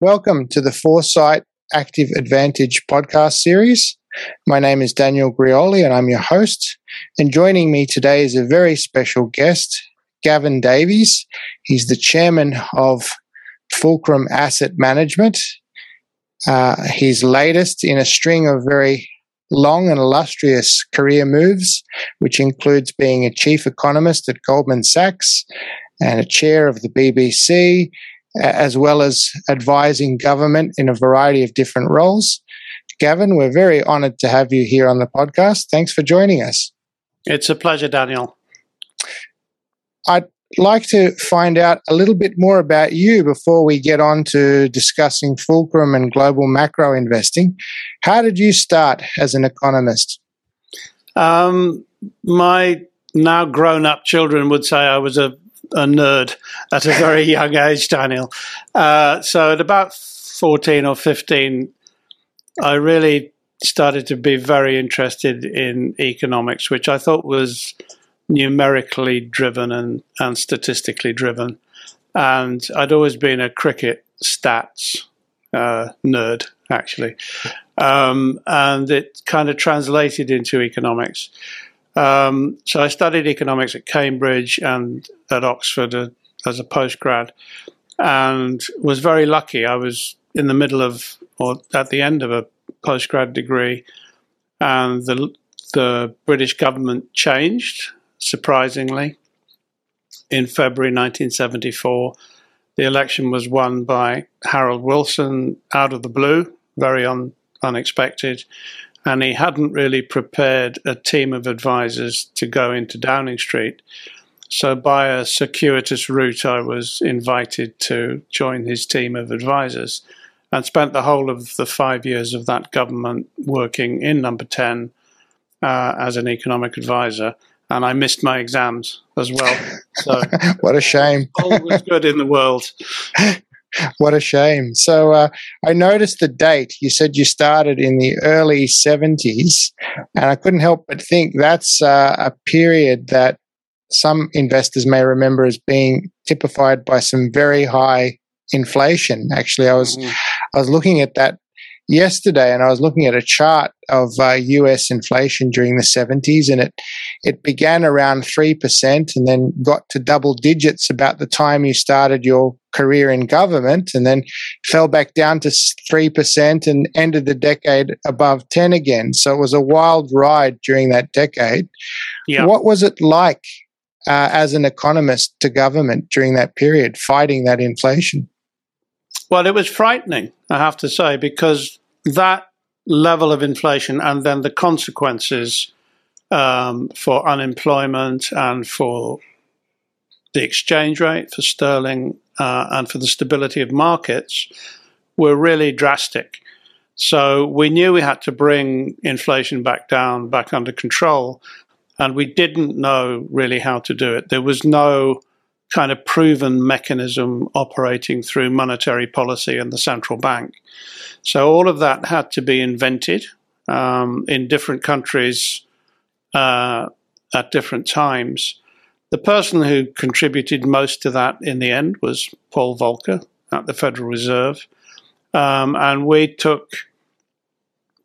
Welcome to the Foresight Active Advantage podcast series. My name is Daniel Grioli and I'm your host. And joining me today is a very special guest, Gavin Davies. He's the chairman of Fulcrum Asset Management. Uh, he's latest in a string of very long and illustrious career moves, which includes being a chief economist at Goldman Sachs and a chair of the BBC as well as advising government in a variety of different roles. Gavin, we're very honored to have you here on the podcast. Thanks for joining us. It's a pleasure, Daniel. I'd like to find out a little bit more about you before we get on to discussing Fulcrum and global macro investing. How did you start as an economist? Um, my now grown up children would say I was a a nerd at a very young age, Daniel. Uh, so at about 14 or 15, I really started to be very interested in economics, which I thought was numerically driven and, and statistically driven. And I'd always been a cricket stats uh, nerd, actually. Um, and it kind of translated into economics. Um, so I studied economics at Cambridge and at Oxford as a postgrad, and was very lucky. I was in the middle of or at the end of a postgrad degree, and the the British government changed surprisingly in February 1974. The election was won by Harold Wilson out of the blue, very un, unexpected and he hadn't really prepared a team of advisors to go into Downing Street. So, by a circuitous route, I was invited to join his team of advisors and spent the whole of the five years of that government working in number 10 uh, as an economic advisor. And I missed my exams as well. So, what a shame. all was good in the world. what a shame. So uh, I noticed the date. You said you started in the early 70s, and I couldn't help but think that's uh, a period that some investors may remember as being typified by some very high inflation. Actually, I was mm-hmm. I was looking at that yesterday, and I was looking at a chart of uh, U.S. inflation during the 70s, and it it began around three percent, and then got to double digits about the time you started your career in government, and then fell back down to three percent, and ended the decade above ten again. So it was a wild ride during that decade. Yeah. What was it like uh, as an economist to government during that period, fighting that inflation? Well, it was frightening, I have to say, because that level of inflation and then the consequences um, for unemployment and for the exchange rate, for sterling, uh, and for the stability of markets were really drastic. So we knew we had to bring inflation back down, back under control, and we didn't know really how to do it. There was no kind of proven mechanism operating through monetary policy and the central bank. So all of that had to be invented um, in different countries uh, at different times. The person who contributed most to that in the end was Paul Volcker at the Federal Reserve. Um, and we took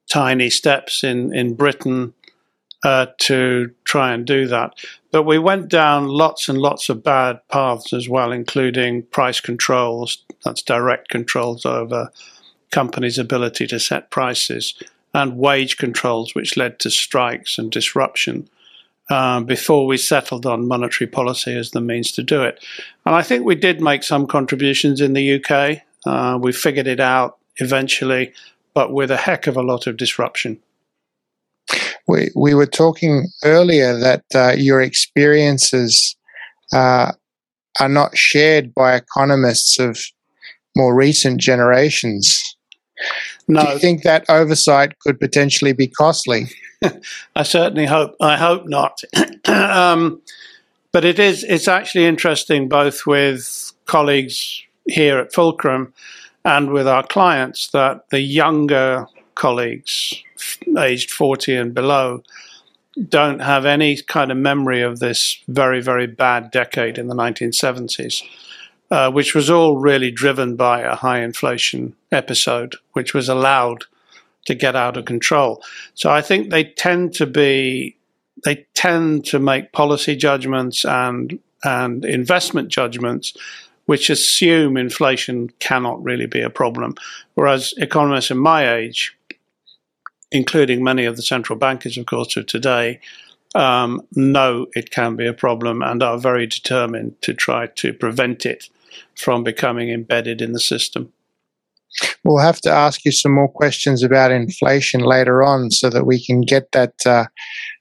tiny steps in, in Britain uh, to try and do that. But we went down lots and lots of bad paths as well, including price controls, that's direct controls over companies' ability to set prices, and wage controls, which led to strikes and disruption. Uh, before we settled on monetary policy as the means to do it. And I think we did make some contributions in the UK. Uh, we figured it out eventually, but with a heck of a lot of disruption. We, we were talking earlier that uh, your experiences uh, are not shared by economists of more recent generations. No. Do you think that oversight could potentially be costly? I certainly hope. I hope not. um, but it is. It's actually interesting, both with colleagues here at Fulcrum and with our clients, that the younger colleagues, aged forty and below, don't have any kind of memory of this very, very bad decade in the 1970s. uh, which was all really driven by a high inflation episode, which was allowed to get out of control. So I think they tend to be they tend to make policy judgments and and investment judgments which assume inflation cannot really be a problem. Whereas economists in my age, including many of the central bankers, of course, of today, um, know it can be a problem and are very determined to try to prevent it from becoming embedded in the system. We'll have to ask you some more questions about inflation later on, so that we can get that uh,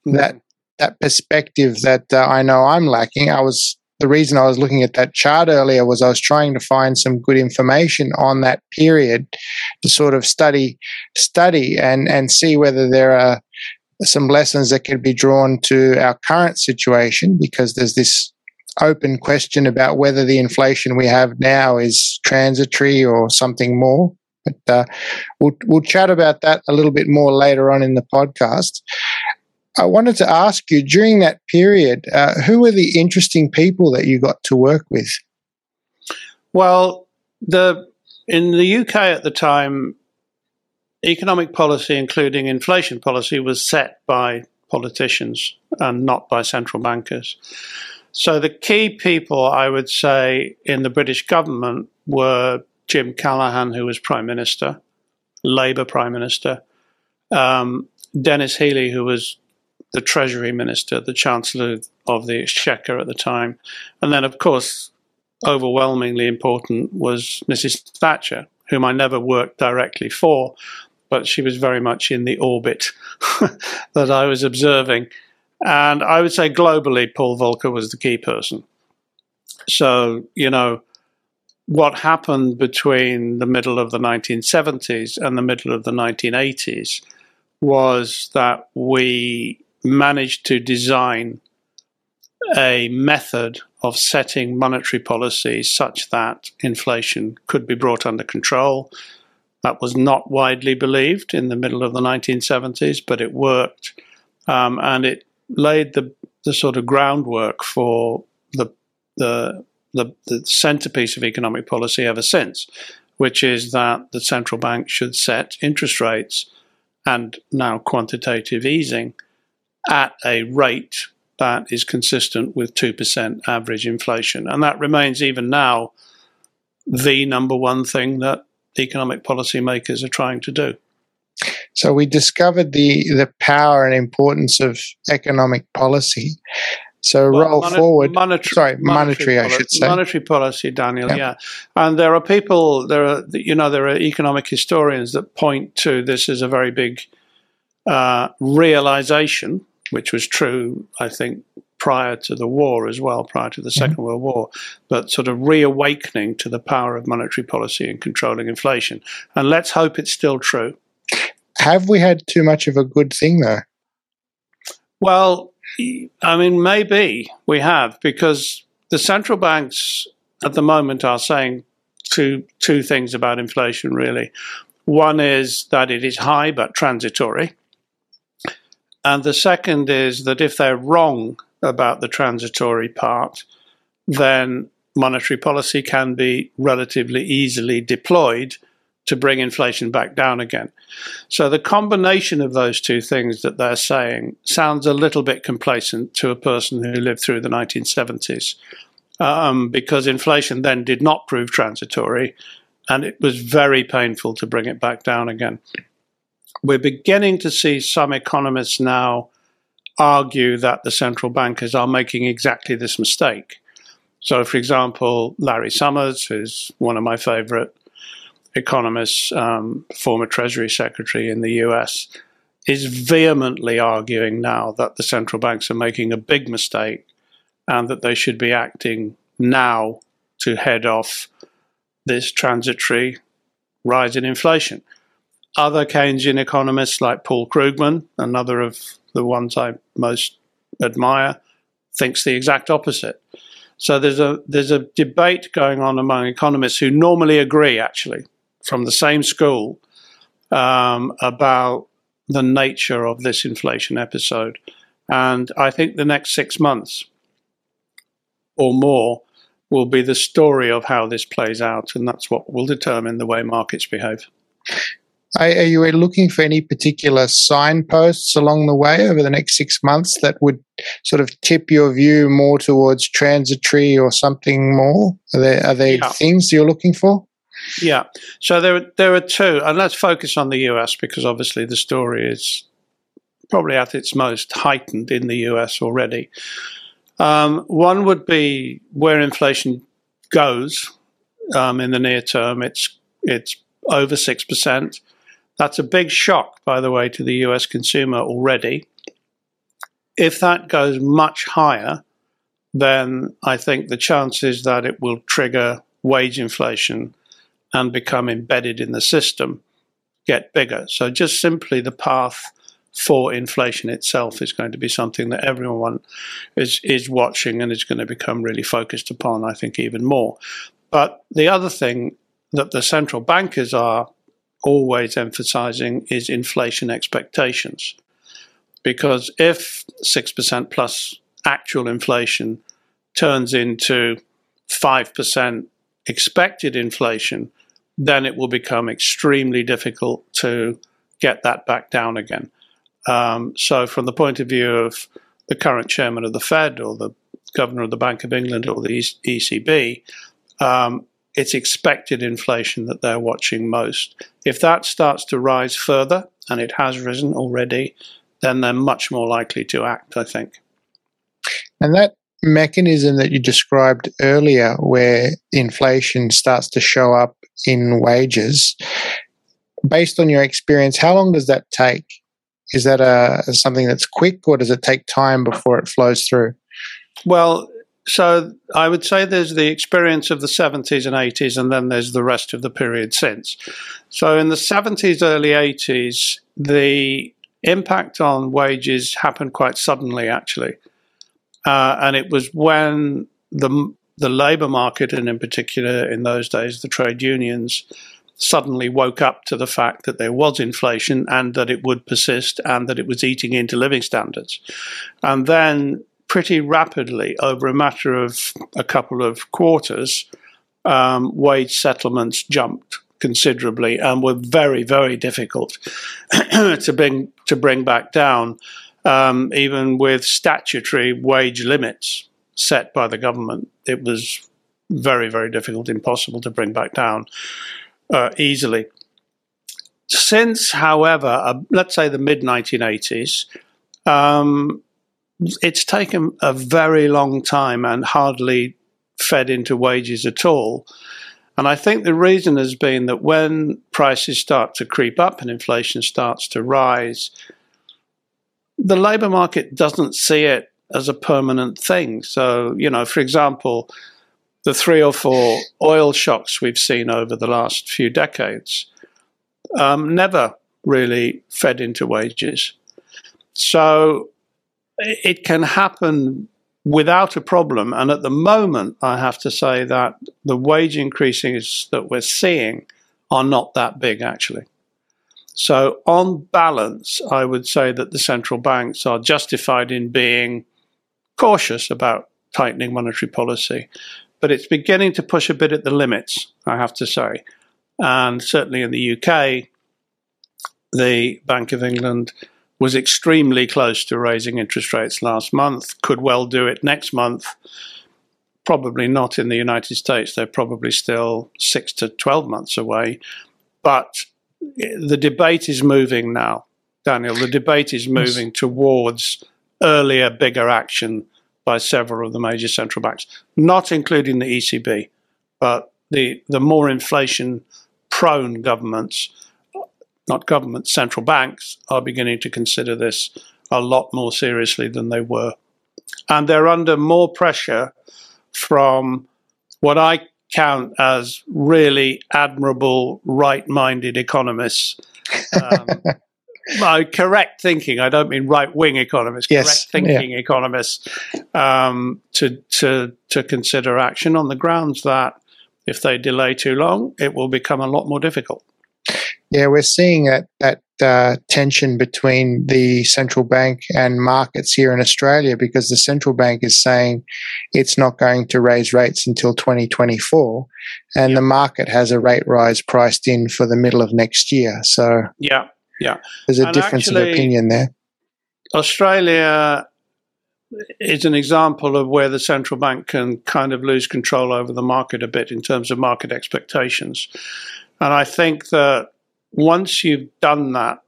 mm-hmm. that that perspective that uh, I know I'm lacking. I was the reason I was looking at that chart earlier was I was trying to find some good information on that period to sort of study study and and see whether there are some lessons that can be drawn to our current situation because there's this open question about whether the inflation we have now is transitory or something more. But uh, we'll we'll chat about that a little bit more later on in the podcast. I wanted to ask you during that period, uh, who were the interesting people that you got to work with? Well, the in the UK at the time, economic policy, including inflation policy, was set by politicians and not by central bankers. So the key people, I would say, in the British government were Jim Callaghan, who was Prime Minister, Labour Prime Minister, um, Denis Healey, who was the Treasury Minister, the Chancellor of the Exchequer at the time. And then, of course, overwhelmingly important was Mrs. Thatcher, whom I never worked directly for, but she was very much in the orbit that I was observing. And I would say globally, Paul Volcker was the key person. So, you know, what happened between the middle of the 1970s and the middle of the 1980s was that we managed to design a method of setting monetary policy such that inflation could be brought under control. That was not widely believed in the middle of the 1970s, but it worked. Um, and it laid the, the sort of groundwork for the, the, the, the centerpiece of economic policy ever since, which is that the central bank should set interest rates and now quantitative easing at a rate that is consistent with 2% average inflation. And that remains even now the number one thing that economic policymakers are trying to do. So we discovered the, the power and importance of economic policy. So well, roll forward. Monetary, sorry, monetary, monetary I should say. Monetary policy, Daniel. Yeah. yeah, and there are people. There are you know there are economic historians that point to this as a very big uh, realization which was true, I think, prior to the war as well, prior to the 2nd mm-hmm. World War, but sort of reawakening to the power of monetary policy and controlling inflation. And let's hope it's still true. Have we had too much of a good thing, though? Well, I mean, maybe we have, because the central banks at the moment are saying two, two things about inflation, really. One is that it is high but transitory. And the second is that if they're wrong about the transitory part, then monetary policy can be relatively easily deployed to bring inflation back down again. So the combination of those two things that they're saying sounds a little bit complacent to a person who lived through the 1970s, um, because inflation then did not prove transitory, and it was very painful to bring it back down again we're beginning to see some economists now argue that the central bankers are making exactly this mistake. So, for example, Larry Summers, who's one of my favorite economists, um, former Treasury Secretary in the US, is vehemently arguing now that the central banks are making a big mistake and that they should be acting now to head off this transitory rise in inflation. Other Keynesian economists like Paul Krugman, another of the ones I most admire, thinks the exact opposite. So there's a there's a debate going on among economists who normally agree, actually, from the same school, um, about the nature of this inflation episode. And I think the next six months or more will be the story of how this plays out, and that's what will determine the way markets behave. Are, you looking for any particular signposts along the way over the next six months that would sort of tip your view more towards transitory or something more? Are there, are there yeah. things you're looking for? Yeah. So there, there are two, and let's focus on the US because obviously the story is probably at its most heightened in the US already. Um, one would be where inflation goes um, in the near term. It's it's over six percent. That's a big shock, by the way, to the US consumer already. If that goes much higher, then I think the chances that it will trigger wage inflation and become embedded in the system get bigger. So, just simply the path for inflation itself is going to be something that everyone is, is watching and is going to become really focused upon, I think, even more. But the other thing that the central bankers are always emphasizing is inflation expectations. Because if 6% plus actual inflation turns into 5% expected inflation, then it will become extremely difficult to get that back down again. Um, so, from the point of view of the current chairman of the Fed or the governor of the Bank of England or the ECB, um, it's expected inflation that they're watching most. If that starts to rise further, and it has risen already, then they're much more likely to act, I think. And that mechanism that you described earlier, where inflation starts to show up in wages, based on your experience, how long does that take? Is that a, something that's quick, or does it take time before it flows through? Well, so I would say there's the experience of the 70s and 80s, and then there's the rest of the period since. So in the 70s, early 80s, the impact on wages happened quite suddenly, actually. Uh, and it was when the the labour market, and in particular in those days the trade unions, suddenly woke up to the fact that there was inflation and that it would persist and that it was eating into living standards. And then pretty rapidly over a matter of a couple of quarters, um, wage settlements jumped considerably and were very, very difficult to bring to bring back down, um, even with statutory wage limits set by the government. It was very, very difficult, impossible to bring back down uh, easily. Since, however, uh, let's say the mid 1980s, um, it's taken a very long time and hardly fed into wages at all. And I think the reason has been that when prices start to creep up and inflation starts to rise, the labour market doesn't see it as a permanent thing. So, you know, for example, the three or four oil shocks we've seen over the last few decades um, never really fed into wages. So it can happen without a problem. And at the moment, I have to say that the wage increases that we're seeing are not that big, actually. So, on balance, I would say that the central banks are justified in being cautious about tightening monetary policy. But it's beginning to push a bit at the limits, I have to say. And certainly in the UK, the Bank of England was extremely close to raising interest rates last month, could well do it next month. Probably not in the United States. They're probably still six to 12 months away. But the debate is moving now, Daniel. The debate is moving yes. towards earlier, bigger action by several of the major central banks, not including the ECB, but the, the more inflation prone governments not governments, central banks are beginning to consider this a lot more seriously than they were. And they're under more pressure from what I count as really admirable, right minded economists. Um, correct thinking, I don't mean right wing economists, yes, correct thinking yeah. economists, um, to, to, to consider action on the grounds that if they delay too long, it will become a lot more difficult. Yeah, we're seeing that that uh, tension between the central bank and markets here in Australia because the central bank is saying it's not going to raise rates until 2024, and Yeah. the market has a rate rise priced in for the middle of next year. So Yeah, yeah. there's a And difference of opinion there. Australia is an example of where the central bank can kind of lose control over the market a bit in terms of market expectations. And I think that once you've done that,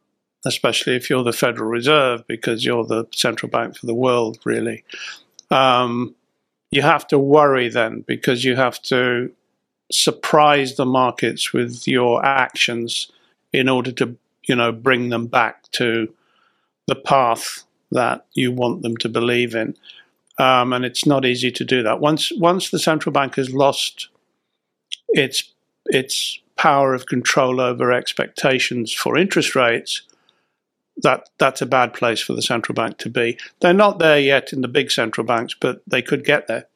especially if you're the Federal Reserve, because you're the central bank for the world, really, um, you have to worry then because you have to surprise the markets with your actions in order to, you know, bring them back to the path that you want them to believe in. Um, and it's not easy to do that. Once once the central bank has lost its its power of control over expectations for interest rates, that that's a bad place for the central bank to be. They're not there yet in the big central banks, but they could get there.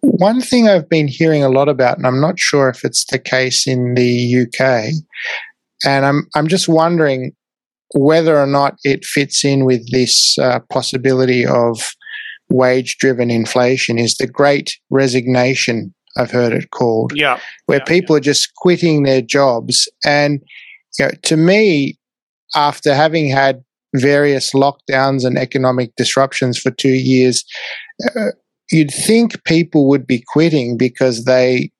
One thing I've been hearing a lot about, and I'm not sure if it's the case in the UK, and I'm I'm just wondering whether or not it fits in with this uh, possibility of wage-driven inflation. Is the Great Resignation? I've heard it called, Yeah, where Yeah, people are just quitting their jobs, and you know, to me, after having had various lockdowns and economic disruptions for two years. Uh, you'd think people would be quitting because they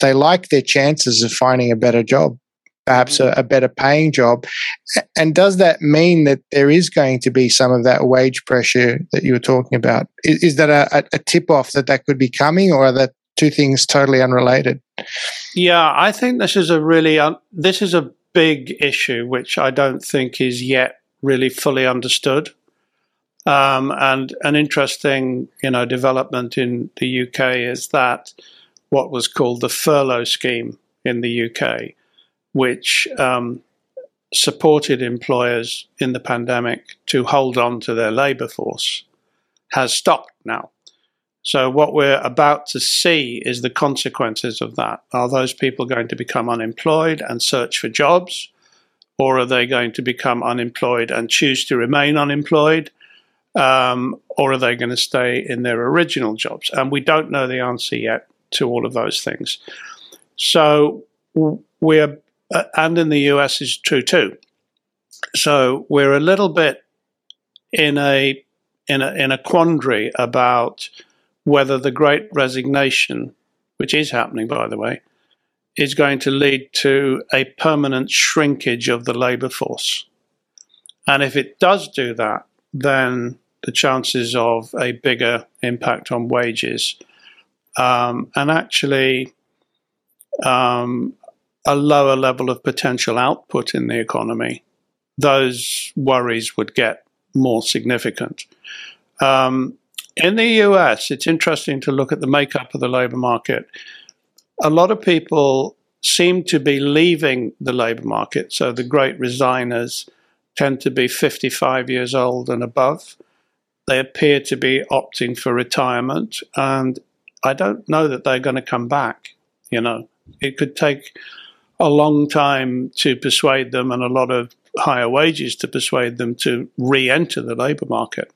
they like their chances of finding a better job perhaps a, a, better paying job. And does that mean that there is going to be some of that wage pressure that you were talking about? Is, is that a, a tip off that that could be coming or that two things totally unrelated yeah i think this is a really un- this is a big issue which i don't think is yet really fully understood um, and an interesting, you know, development in the UK is that what was called the furlough scheme in the UK, which um, supported employers in the pandemic to hold on to their labour force, has stopped now. So what we're about to see is the consequences of that. Are those people going to become unemployed and search for jobs, or are they going to become unemployed and choose to remain unemployed? um, or are they going to stay in their original jobs? And we don't know the answer yet to all of those things. So we're, uh, and in the US is true too. So we're a little bit in a in a in a quandary about whether the Great Resignation, which is happening by the way, is going to lead to a permanent shrinkage of the labour force. And if it does do that, then the chances of a bigger impact on wages um, and actually um, a lower level of potential output in the economy, those worries would get more significant. Um, in the US, it's interesting to look at the makeup of the labour market. A lot of people seem to be leaving the labour market, so the great resigners tend to be 55 years old and above. They appear to be opting for retirement, and I don't know that they're going to come back. You know, it could take a long time to persuade them and a lot of higher wages to persuade them to re enter the labour market.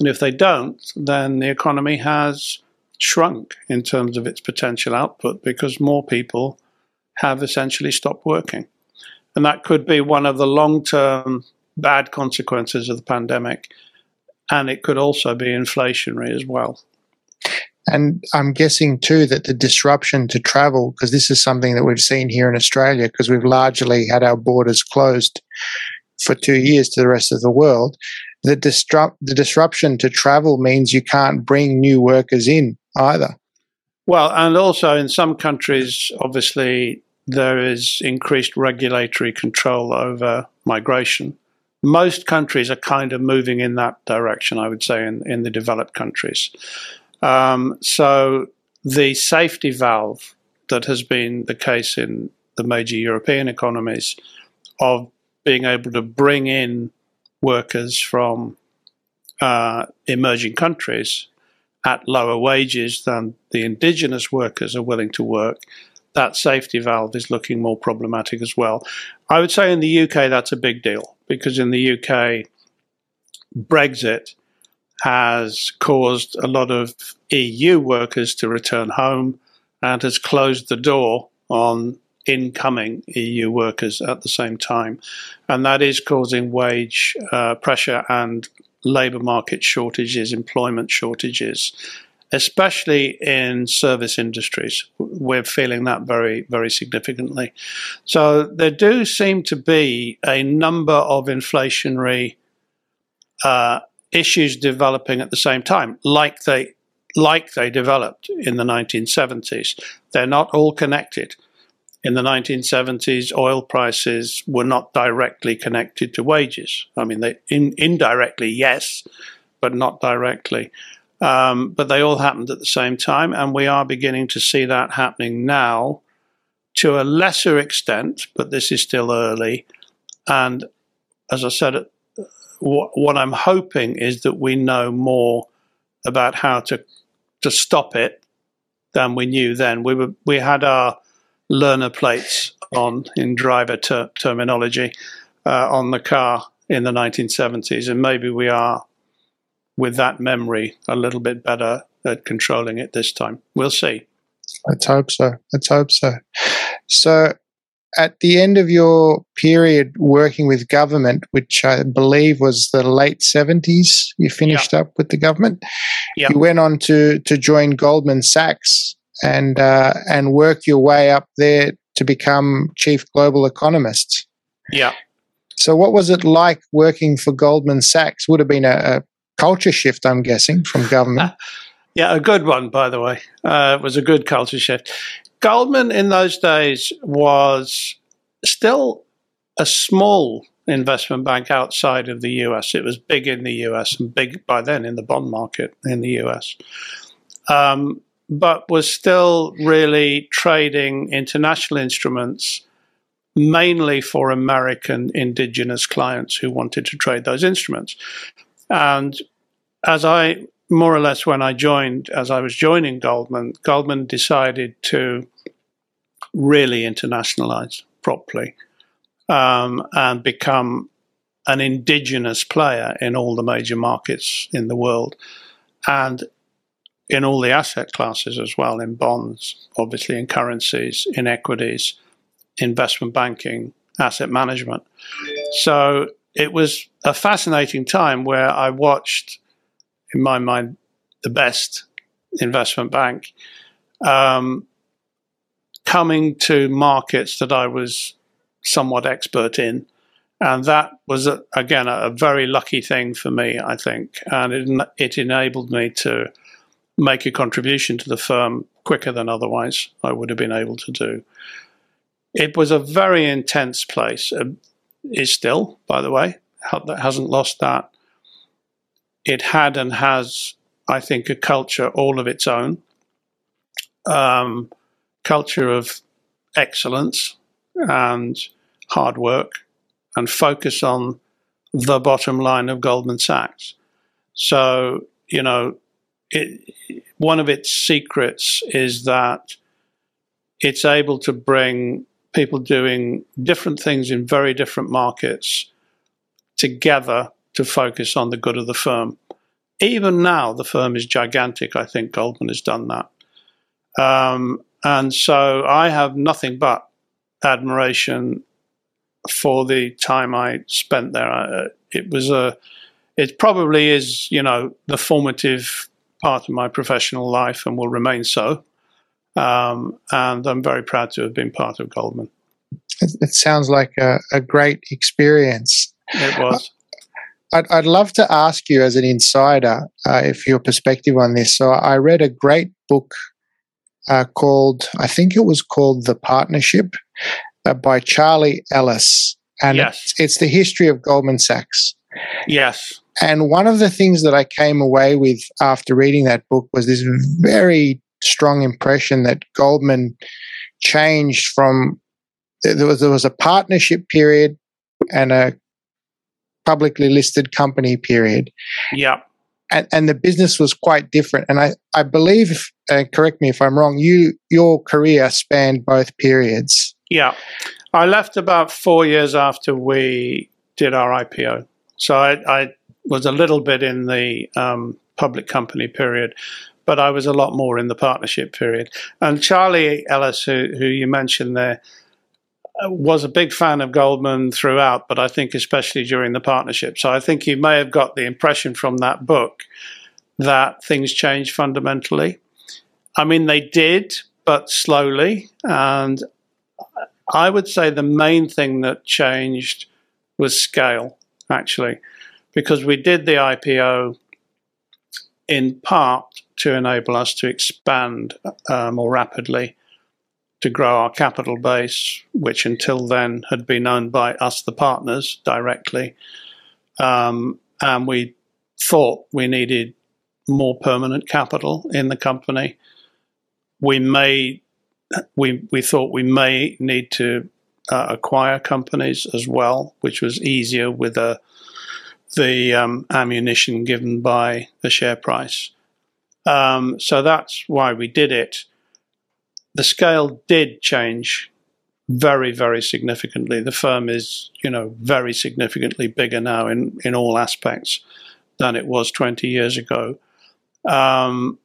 And if they don't, then the economy has shrunk in terms of its potential output because more people have essentially stopped working. And that could be one of the long term bad consequences of the pandemic. And it could also be inflationary as well. And I'm guessing too that the disruption to travel, because this is something that we've seen here in Australia, because we've largely had our borders closed for two years to the rest of the world, the, disrupt, the disruption to travel means you can't bring new workers in either. Well, and also in some countries, obviously, there is increased regulatory control over migration. Most countries are kind of moving in that direction, I would say, in, in the developed countries. Um, so the safety valve that has been the case in the major European economies of being able to bring in workers from uh, emerging countries at lower wages than the indigenous workers are willing to work, that safety valve is looking more problematic as well. I would say in the UK that's a big deal because in the UK, Brexit has caused a lot of EU workers to return home and has closed the door on incoming EU workers at the same time. And that is causing wage uh, pressure and labour market shortages, employment shortages, especially in service industries. We're feeling that very, very significantly. So there do seem to be a number of inflationary uh, issues developing at the same time, like they like they developed in the 1970s. They're not all connected. In the 1970s, oil prices were not directly connected to wages. I mean, they in, indirectly, yes, but not directly. Um, but they all happened at the same time, and we are beginning to see that happening now to a lesser extent, but this is still early. And as I said, what, what I'm hoping is that we know more about how to to stop it than we knew then. We were we had our learner plates on in driver ter- terminology uh, on the car in the 1970s, and maybe we are with that memory a little bit better at controlling it this time. We'll see. Let's hope so. Let's hope so. So, at the end of your period working with government, which I believe was the late 70s, you finished yeah. up with the government. Yeah. You went on to, to join Goldman Sachs and, uh, and work your way up there to become chief global economist. Yeah. So, what was it like working for Goldman Sachs? Would have been a, a culture shift, I'm guessing, from government. yeah, a good one, by the way. Uh, it was a good culture shift. Goldman in those days was still a small investment bank outside of the US. It was big in the US and big by then in the bond market in the US. Um, but was still really trading international instruments mainly for American indigenous clients who wanted to trade those instruments. And as I more or less when I joined, as I was joining Goldman, Goldman decided to really internationalize properly um, and become an indigenous player in all the major markets in the world and in all the asset classes as well, in bonds, obviously in currencies, in equities, investment banking, asset management. So it was a fascinating time where I watched in my mind, the best investment bank, um, coming to markets that I was somewhat expert in. And that was, again, a, a, very lucky thing for me, I think. And it, it enabled me to make a contribution to the firm quicker than otherwise I would have been able to do. It was a very intense place. It is still, by the way, that hasn't lost that it had and has, I think, a culture all of its own. Um, culture of excellence and hard work and focus on the bottom line of Goldman Sachs. So, you know, it, one of its secrets is that it's able to bring people doing different things in very different markets together to focus on the good of the firm. Even now, the firm is gigantic. I think Goldman has done that. Um, and so I have nothing but admiration for the time I spent there. Uh, it was a, it probably is, you know, the formative part of my professional life and will remain so. Um, and I'm very proud to have been part of Goldman. It, it sounds like a, a, great experience. It was. I'd, I'd love to ask you, as an insider, uh, if your perspective on this. So, I read a great book uh, called, I think it was called The Partnership uh, by Charlie Ellis. And yes. it's, it's the history of Goldman Sachs. Yes. And one of the things that I came away with after reading that book was this very strong impression that Goldman changed from there was there was a partnership period and a publicly listed company period. Yeah. and, and the business was quite different. And I, I believe, uh, correct me if I'm wrong, you your career spanned both periods. Yeah, I left about four years after we did our IPO, so I, I was a little bit in the um, public company period, but I was a lot more in the partnership period. And Charlie Ellis, who, who you mentioned there, uh, was a big fan of Goldman throughout, but I think especially during the partnership. So I think you may have got the impression from that book that things changed fundamentally. I mean, they did, but slowly. And I would say the main thing that changed was scale, actually, because we did the IPO in part to enable us to expand uh, more rapidly, to grow our capital base, which until then had been owned by us, the partners, directly. Um, and we thought we needed more permanent capital in the company. We may, we we thought we may need to uh, acquire companies as well, which was easier with a the um, ammunition given by the share price. Um, so that's why we did it. The scale did change very, very significantly. The firm is, you know, very significantly bigger now in, in all aspects than it was 20 years ago. Um,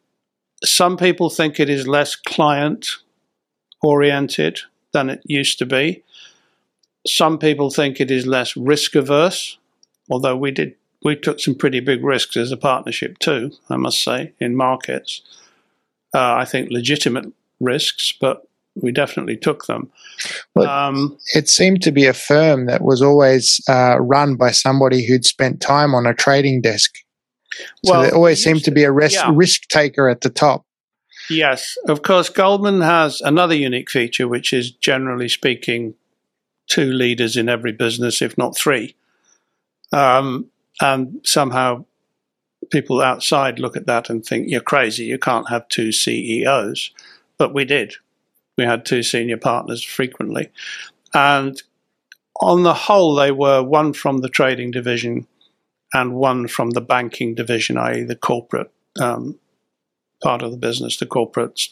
some people think it is less client oriented than it used to be. Some people think it is less risk averse although we did we took some pretty big risks as a partnership too, I must say, in markets. Uh, I think legitimate risks, but we definitely took them. Well, um, it seemed to be a firm that was always uh, run by somebody who'd spent time on a trading desk. So well, there always seemed to be a risk, yeah. risk taker at the top. Yes, of course. Goldman has another unique feature, which is generally speaking, two leaders in every business, if not three. Um, and somehow people outside look at that and think, you're crazy, you can't have two CEOs. But we did. We had two senior partners frequently. And on the whole, they were one from the trading division and one from the banking division, i.e., the corporate um, part of the business, the corporate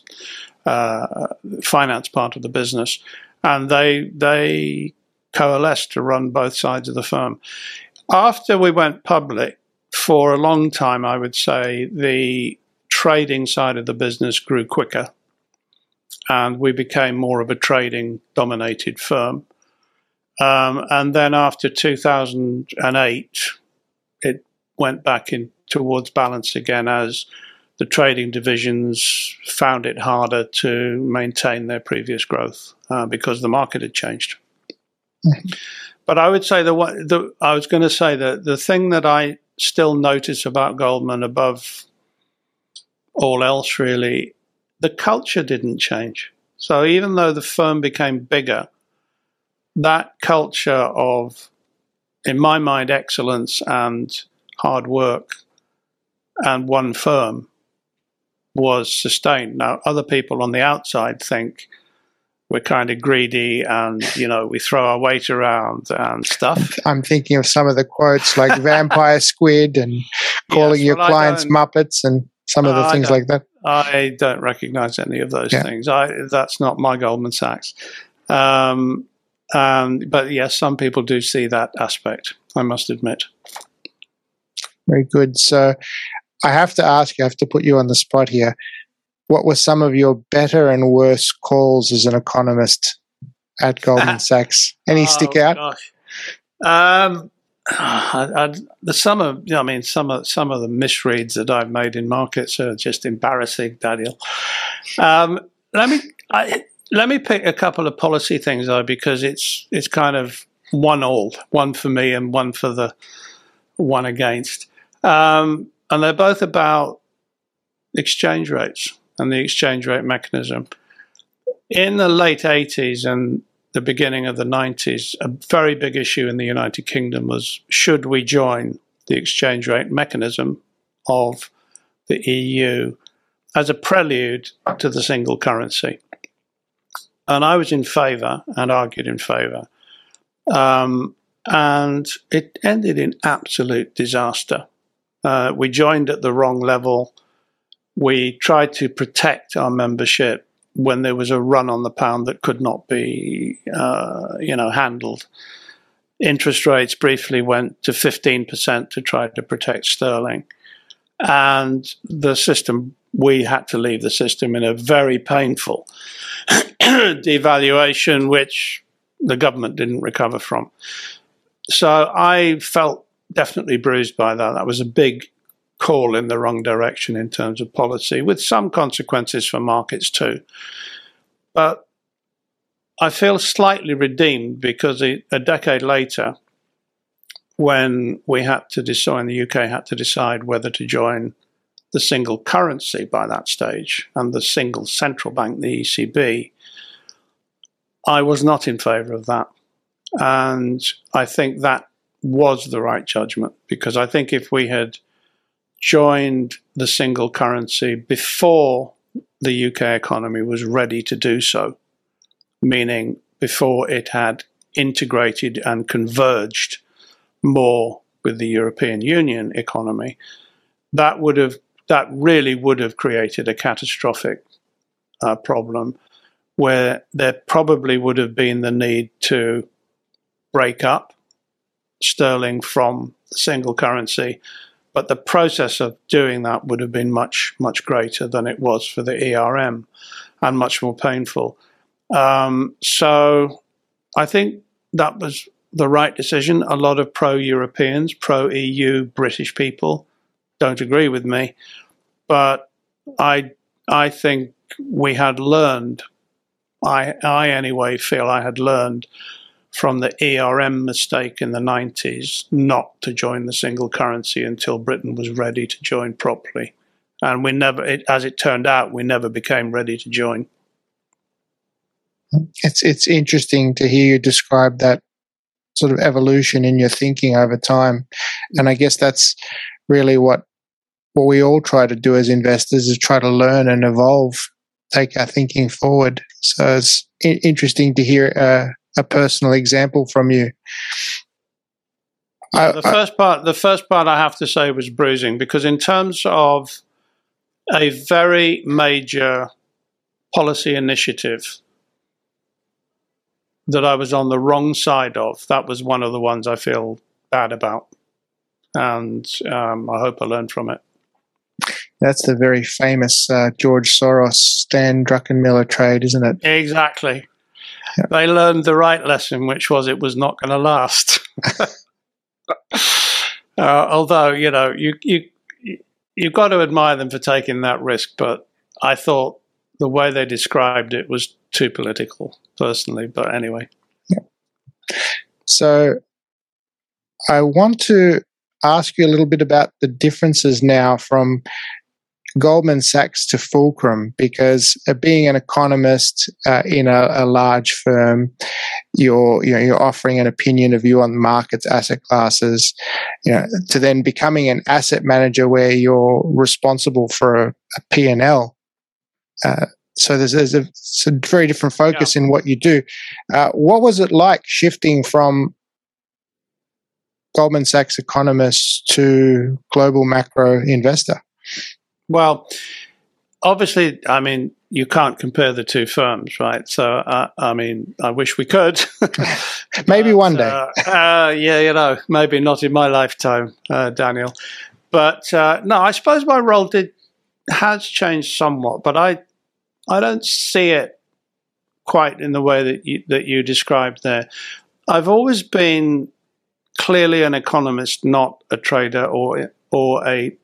uh, finance part of the business. And they, they coalesced to run both sides of the firm after we went public, for a long time, I would say the trading side of the business grew quicker and we became more of a trading dominated firm. Um, and then after 2008, it went back in towards balance again as the trading divisions found it harder to maintain their previous growth uh, because the market had changed. Mm-hmm. But I would say the, the I was going to say that the thing that I still notice about Goldman above all else really, the culture didn't change. So even though the firm became bigger, that culture of, in my mind, excellence and hard work and one firm was sustained. Now, other people on the outside think we're kind of greedy and you know we throw our weight around and stuff. I'm thinking of some of the quotes like vampire squid and calling yes, your clients muppets and some of the uh, things like that. I don't recognize any of those yeah. things. I that's not my Goldman Sachs. Um, um, but yes, some people do see that aspect. I must admit. Very good. So I have to ask you, I have to put you on the spot here what were some of your better and worse calls as an economist at Goldman Sachs? Any oh, stick out? Um, I, I, the some of, I mean, some of some of the misreads that I've made in markets are just embarrassing, Daniel. Um, let me I, let me pick a couple of policy things though, because it's it's kind of one all, one for me and one for the one against, um, and they're both about exchange rates and the exchange rate mechanism. In the late 80s and the beginning of the 90s, a very big issue in the United Kingdom was should we join the exchange rate mechanism of the EU as a prelude to the single currency? And I was in favour and argued in favour. Um, and it ended in absolute disaster Uh, we joined at the wrong level. We tried to protect our membership when there was a run on the pound that could not be, uh, you know, handled. Interest rates briefly went to 15% to try to protect sterling. And the system, we had to leave the system in a very painful devaluation, which the government didn't recover from. So I felt definitely bruised by that. That was a big call in the wrong direction in terms of policy, with some consequences for markets too. But I feel slightly redeemed because a, decade later, when we had to decide, the UK had to decide whether to join the single currency by that stage and the single central bank, the ECB, I was not in favour of that. And I think that was the right judgment because I think if we had joined the single currency before the UK economy was ready to do so, meaning before it had integrated and converged more with the European Union economy, that would have that really would have created a catastrophic uh, problem where there probably would have been the need to break up sterling from the single currency but the process of doing that would have been much, much greater than it was for the ERM and much more painful. Um, so I think that was the right decision. A lot of pro Europeans, pro EU British people don't agree with me, but I, I think we had learned, I, I anyway feel I had learned from the ERM mistake in the 90s not to join the single currency until Britain was ready to join properly. And we never, it, as it turned out, we never became ready to join. It's it's interesting to hear you describe that sort of evolution in your thinking over time, and I guess that's really what what we all try to do as investors is try to learn and evolve, take our thinking forward. So it's interesting to hear uh, a personal example from you. I, the first part, the first part, I have to say was bruising because in terms of a very major policy initiative that I was on the wrong side of, that was one of the ones I feel bad about, and um, I hope I learned from it. That's the very famous uh, George Soros Stan Druckenmiller trade, isn't it? Exactly they learned the right lesson, which was it was not going to last. uh, although you know you you you've got to admire them for taking that risk, but I thought the way they described it was too political, personally. But anyway. Yeah. So I want to ask you a little bit about the differences now from Goldman Sachs to Fulcrum because uh, being an economist uh, in a, a, large firm, you're you know you're offering an opinion of view on the markets, asset classes, you know, to then becoming an asset manager where you're responsible for a, a P and L. Uh, so there's, there's a, a, very different focus yeah. in what you do. Uh, what was it like shifting from Goldman Sachs economist to global macro investor? Well, obviously, I mean, you can't compare the two firms, right? So, uh, I mean, I wish we could. maybe but, one day. uh, uh, yeah, you know, maybe not in my lifetime, uh, Daniel. But uh, no, I suppose my role did has changed somewhat, but I I don't see it quite in the way that you, that you described there. I've always been clearly an economist, not a trader or or a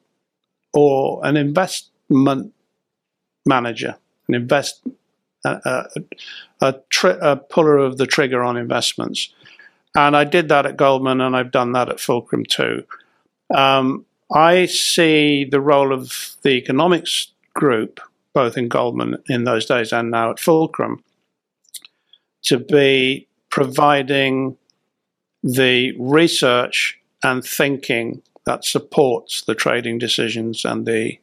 or an investment manager, an invest a, a, tri- a, puller of the trigger on investments. And I did that at Goldman, and I've done that at Fulcrum too. Um, I see the role of the economics group, both in Goldman in those days and now at Fulcrum, to be providing the research and thinking that supports the trading decisions and the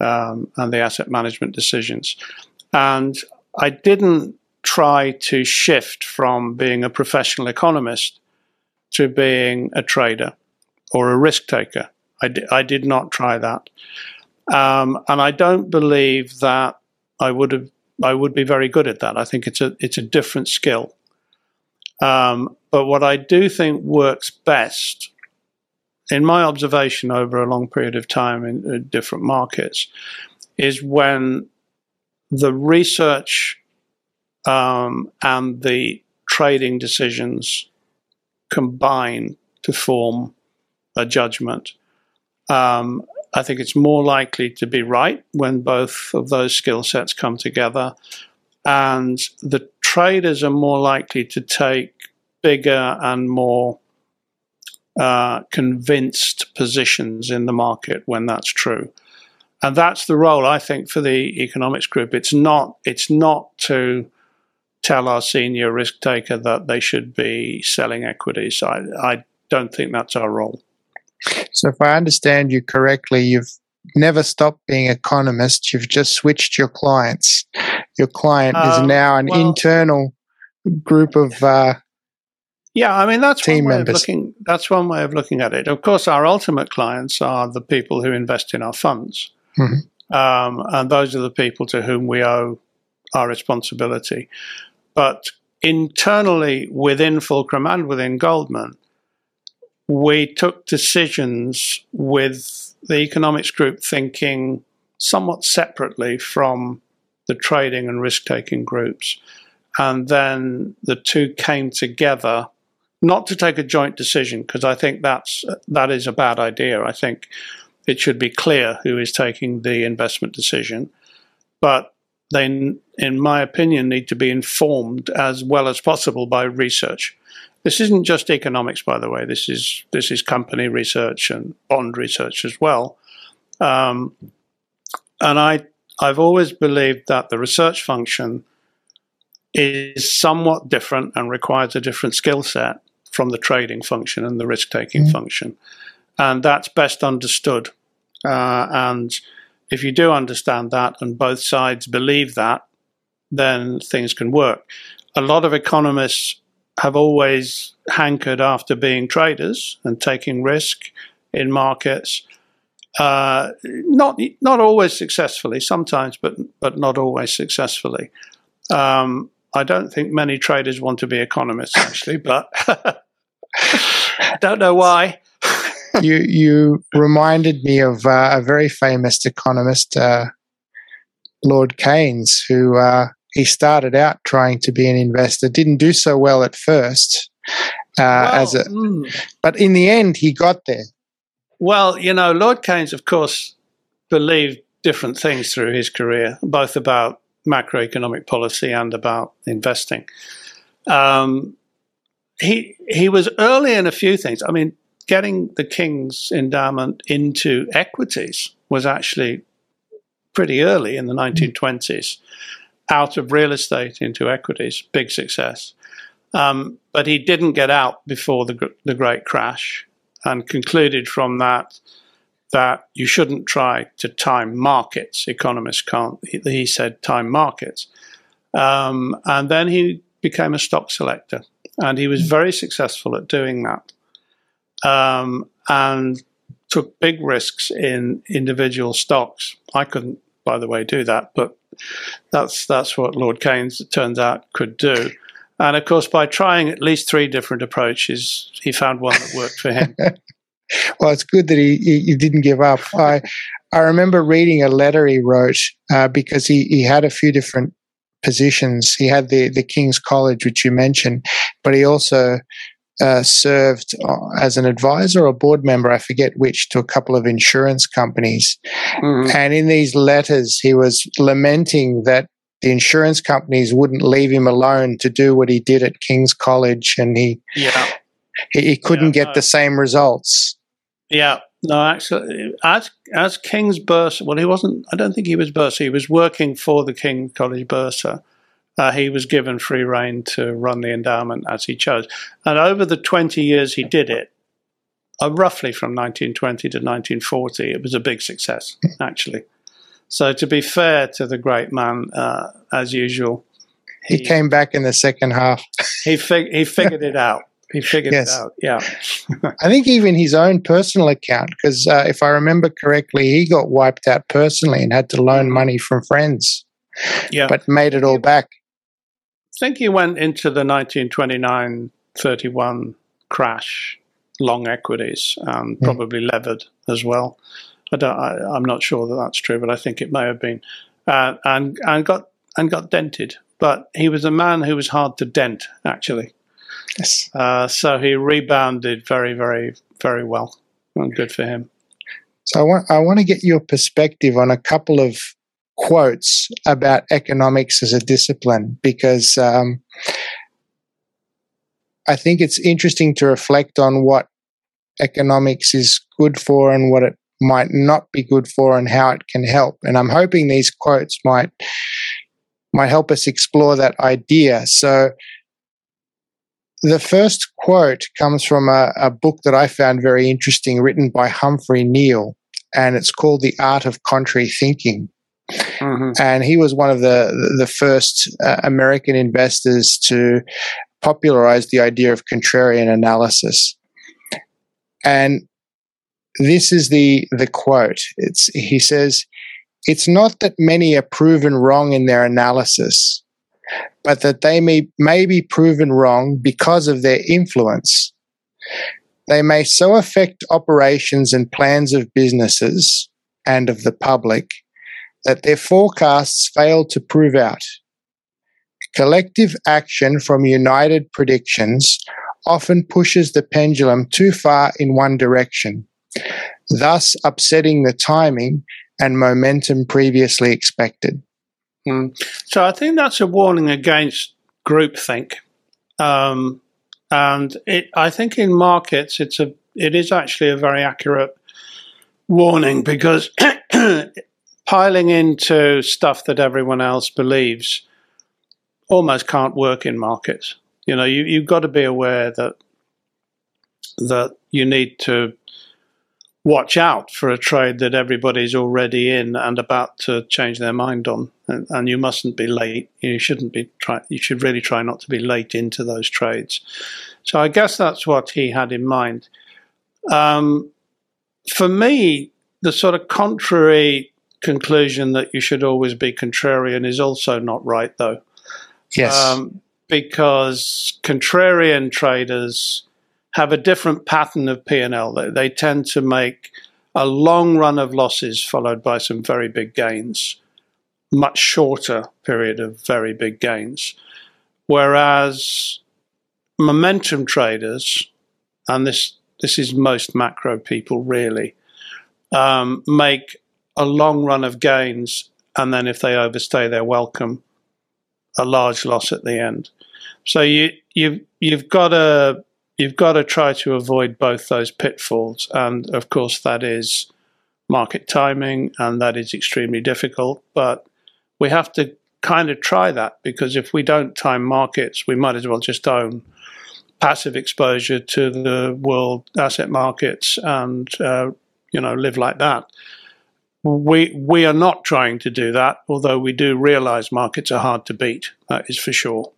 um, and the asset management decisions. And I didn't try to shift from being a professional economist to being a trader or a risk taker. I, di- I did not try that. Um, and I don't believe that I would have I would be very good at that. I think it's a it's a different skill. Um, but what I do think works best, in my observation over a long period of time in, in different markets, is when the research um, and the trading decisions combine to form a judgment. Um, I think it's more likely to be right when both of those skill sets come together. And the traders are more likely to take bigger and more uh, convinced positions in the market when that's true. And that's the role I think for the economics group. It's not it's not to tell our senior risk taker that they should be selling equities. I, I don't think that's our role. So, if I understand you correctly, you've never stopped being economist. You've just switched your clients. Your client um, is now an well, internal group of. Uh, yeah, I mean that's team one way members. of looking. That's one way of looking at it. Of course, our ultimate clients are the people who invest in our funds, mm-hmm. um, and those are the people to whom we owe our responsibility. But internally within Fulcrum and within Goldman, we took decisions with the economics group thinking somewhat separately from the trading and risk taking groups. And then the two came together, not to take a joint decision, because I think that's that is a bad idea. I think it should be clear who is taking the investment decision. But they, in my opinion, need to be informed as well as possible by research. This isn't just economics, by the way. This is this is company research and bond research as well. Um, and I I've always believed that the research function is somewhat different and requires a different skill set from the trading function and the risk taking mm-hmm. function, and that's best understood. Uh, and if you do understand that and both sides believe that, then things can work. A lot of economists have always hankered after being traders and taking risk in markets. Uh, not not always successfully, sometimes, but but not always successfully. Um, I don't think many traders want to be economists, actually, but don't know why. you you reminded me of uh, a very famous economist, uh, Lord Keynes, who uh, he started out trying to be an investor, didn't do so well at first. Uh, well, as a, mm. but in the end, he got there. Well, you know, Lord Keynes, of course, believed different things through his career, both about macroeconomic policy and about investing. Um, he he was early in a few things. I mean, getting the King's endowment into equities was actually pretty early in the 1920s out of real estate into equities, big success. Um, but he didn't get out before the, the great crash and concluded from that that you shouldn't try to time markets. Economists can't, he said, time markets. Um, and then he became a stock selector and he was very successful at doing that um, and took big risks in individual stocks. I couldn't, by the way, do that, but that's that's what Lord Keynes it turns out could do. And of course, by trying at least three different approaches, he found one that worked for him. well, it's good that he, he, he, didn't give up. I I remember reading a letter he wrote uh, because he, he had a few different positions. He had the the King's College, which you mentioned, but he also uh, served uh, as an advisor or board member, I forget which, to a couple of insurance companies. Mm-hmm. And in these letters, he was lamenting that the insurance companies wouldn't leave him alone to do what he did at King's College, and he yeah. he, he couldn't yeah, get no. the same results. Yeah, no, actually, as as King's bursar, well, he wasn't. I don't think he was bursar. He was working for the King College bursar, uh, he was given free rein to run the endowment as he chose. And over the 20 years he did it, uh, roughly from 1920 to 1940, it was a big success, actually. So, to be fair to the great man, uh, as usual, he, he, came back in the second half. he, fig- he figured it out. He figured yes. it out. Yeah. I think even his own personal account, because uh, if I remember correctly, he got wiped out personally and had to loan money from friends. Yeah. But made it all back. I think he went into the 1929 31 crash, long equities, and mm. probably levered as well. I don't, I, am not sure that that's true, but I think it may have been. Uh, and and got and got dented. But he was a man who was hard to dent, actually. Yes. Uh, so he rebounded very, very, very well. And good for him. So I want I want to get your perspective on a couple of quotes about economics as a discipline because um, I think it's interesting to reflect on what economics is good for and what it might not be good for and how it can help. And I'm hoping these quotes might might help us explore that idea. So the first quote comes from a, a, book that I found very interesting, written by Humphrey Neill, and it's called The Art of Contrary Thinking. Mm-hmm. And he was one of the the first uh, American investors to popularize the idea of contrarian analysis. And this is the the quote. It's he says, "It's not that many are proven wrong in their analysis." But that they may, may be proven wrong because of their influence. They may so affect operations and plans of businesses and of the public that their forecasts fail to prove out. Collective action from united predictions often pushes the pendulum too far in one direction, thus upsetting the timing and momentum previously expected. Mm. So I think that's a warning against groupthink. Um, and it, I think in markets, it's a, it is actually a very accurate warning because piling into stuff that everyone else believes almost can't work in markets. You know, you, you've got to be aware that that you need to watch out for a trade that everybody's already in and about to change their mind on. And, and, you mustn't be late. You shouldn't be try. You should really try not to be late into those trades. So I guess that's what he had in mind. Um, for me, the sort of contrary conclusion that you should always be contrarian is also not right, though. Yes. Um, because contrarian traders have a different pattern of P&L. They, they tend to make a long run of losses followed by some very big gains, much shorter period of very big gains. Whereas momentum traders, and this this is most macro people really, um, make a long run of gains, and then if they overstay their welcome, a large loss at the end. So you you you've got to you've got to try to avoid both those pitfalls. And of course, that is market timing, and that is extremely difficult. But we have to kind of try that because if we don't time markets, we might as well just own passive exposure to the world asset markets and uh, you know live like that. We we are not trying to do that, although we do realize markets are hard to beat. That is for sure.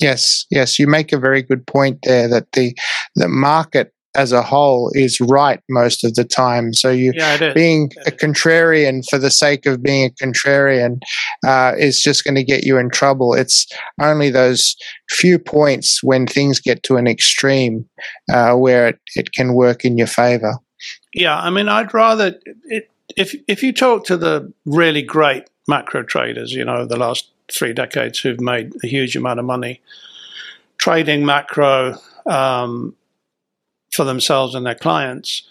Yes, yes, you make a very good point there that the the market as a whole is right most of the time. So you yeah, being a contrarian for the sake of being a contrarian uh, is just going to get you in trouble. It's only those few points when things get to an extreme uh, where it, it can work in your favor. Yeah, I mean, I'd rather it, if if you talk to the really great macro traders, you know, the last three decades who've made a huge amount of money trading macro um, for themselves and their clients,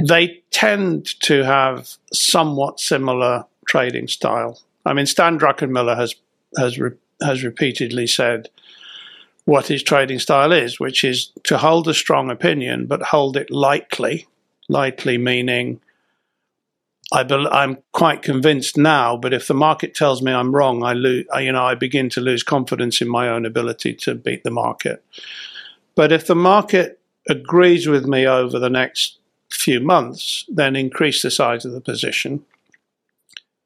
they tend to have somewhat similar trading style. I mean, Stan Druckenmiller has has re- has repeatedly said what his trading style is, which is to hold a strong opinion but hold it lightly. Lightly meaning I am quite convinced now, but if the market tells me I'm wrong, I lose. You know, I begin to lose confidence in my own ability to beat the market. But if the market agrees with me over the next few months, then increase the size of the position,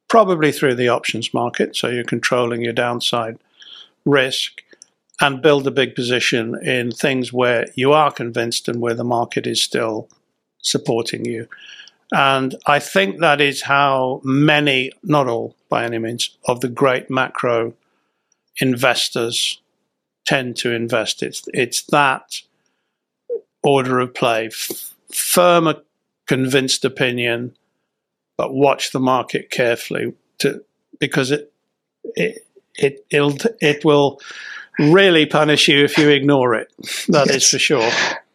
probably through the options market, so you're controlling your downside risk, and build a big position in things where you are convinced and where the market is still supporting you. And I think that is how many, not all by any means, of the great macro investors tend to invest. It's, it's that order of play. F- firm, convinced opinion, but watch the market carefully to, because it, it, it, it'll, it will really punish you if you ignore it. That yes. is for sure.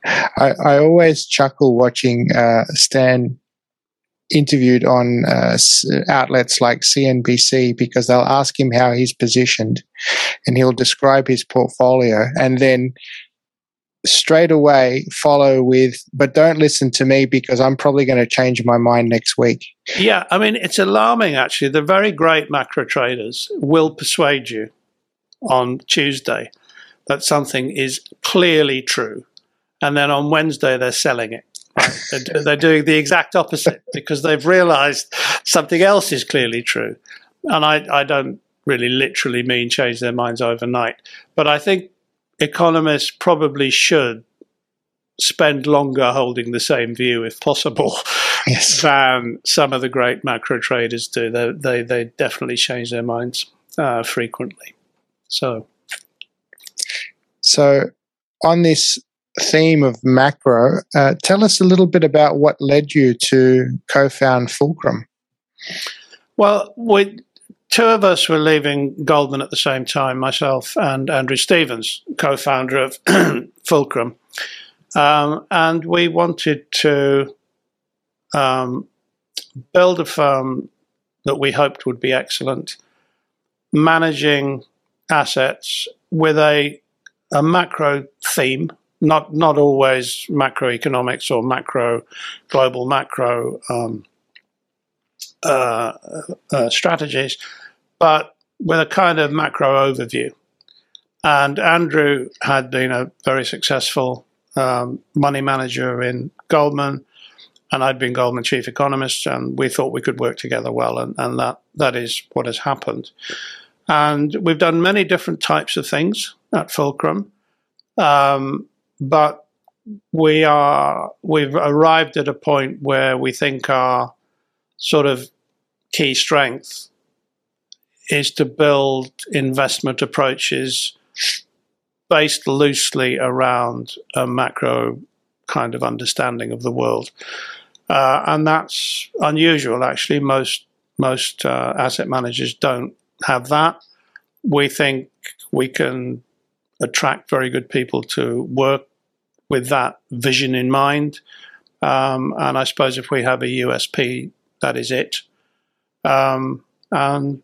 I, I always chuckle watching uh, Stan interviewed on uh, outlets like CNBC because they'll ask him how he's positioned and he'll describe his portfolio and then straight away follow with, but don't listen to me because I'm probably going to change my mind next week. Yeah, I mean, it's alarming actually. The very great macro traders will persuade you on Tuesday that something is clearly true. And then on Wednesday, they're selling it. Right? they're, doing the exact opposite because they've realized something else is clearly true. And I, I don't really literally mean change their minds overnight. But I think economists probably should spend longer holding the same view, if possible, yes. than some of the great macro traders do. They they, they definitely change their minds uh, frequently. So, so on this theme of macro, uh, tell us a little bit about what led you to co-found Fulcrum. Well, we two of us were leaving Goldman at the same time, myself and Andrew Stevens, co-founder of Fulcrum, um, and we wanted to um, build a firm that we hoped would be excellent, managing assets with a a macro theme, not not always macroeconomics or macro global macro um, uh, uh, strategies, but with a kind of macro overview. And Andrew had been a very successful um, money manager in Goldman, and I'd been Goldman chief economist, and we thought we could work together well, and, and that that is what has happened. And we've done many different types of things at Fulcrum, um, but we are we've arrived at a point where we think our sort of key strength is to build investment approaches based loosely around a macro kind of understanding of the world. Uh, and that's unusual, actually. Most most uh, asset managers don't have that. We think we can attract very good people to work with that vision in mind. Um, and I suppose if we have a USP, that is it. Um, and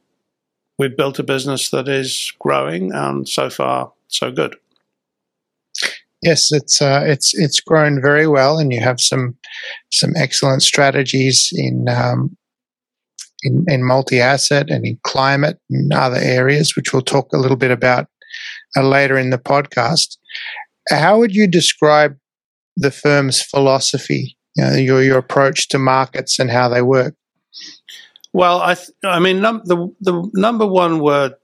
we've built a business that is growing, and so far, so good. Yes, it's uh, it's it's grown very well, and you have some some excellent strategies in um, in, in multi asset and in climate and other areas, which we'll talk a little bit about uh, later in the podcast. How would you describe the firm's philosophy, you know, your, your approach to markets and how they work? Well, I, th- I mean, num- the the number one word,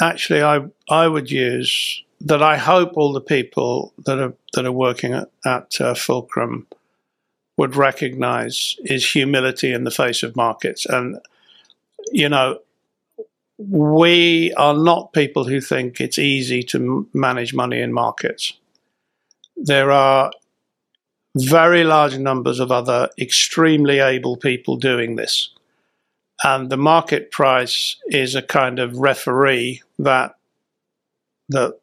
actually, I I would use that. I hope all the people that are that are working at, at uh, Fulcrum would recognize is humility in the face of markets. And, you know, we are not people who think it's easy to manage money in markets. There are very large numbers of other extremely able people doing this. And the market price is a kind of referee that that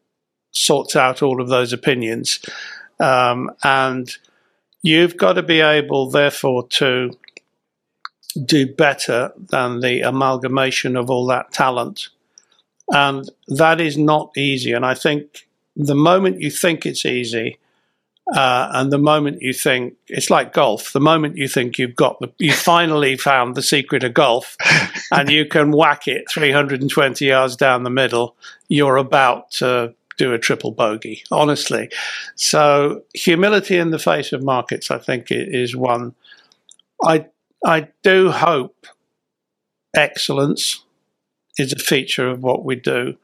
sorts out all of those opinions. Um, and You've got to be able, therefore, to do better than the amalgamation of all that talent. And that is not easy. And I think the moment you think it's easy, uh, and the moment you think it's like golf, the moment you think you've got the, you finally found the secret of golf, and you can whack it 320 yards down the middle, you're about to do a triple bogey, honestly. So humility in the face of markets, I think, is one. I I do hope excellence is a feature of what we do.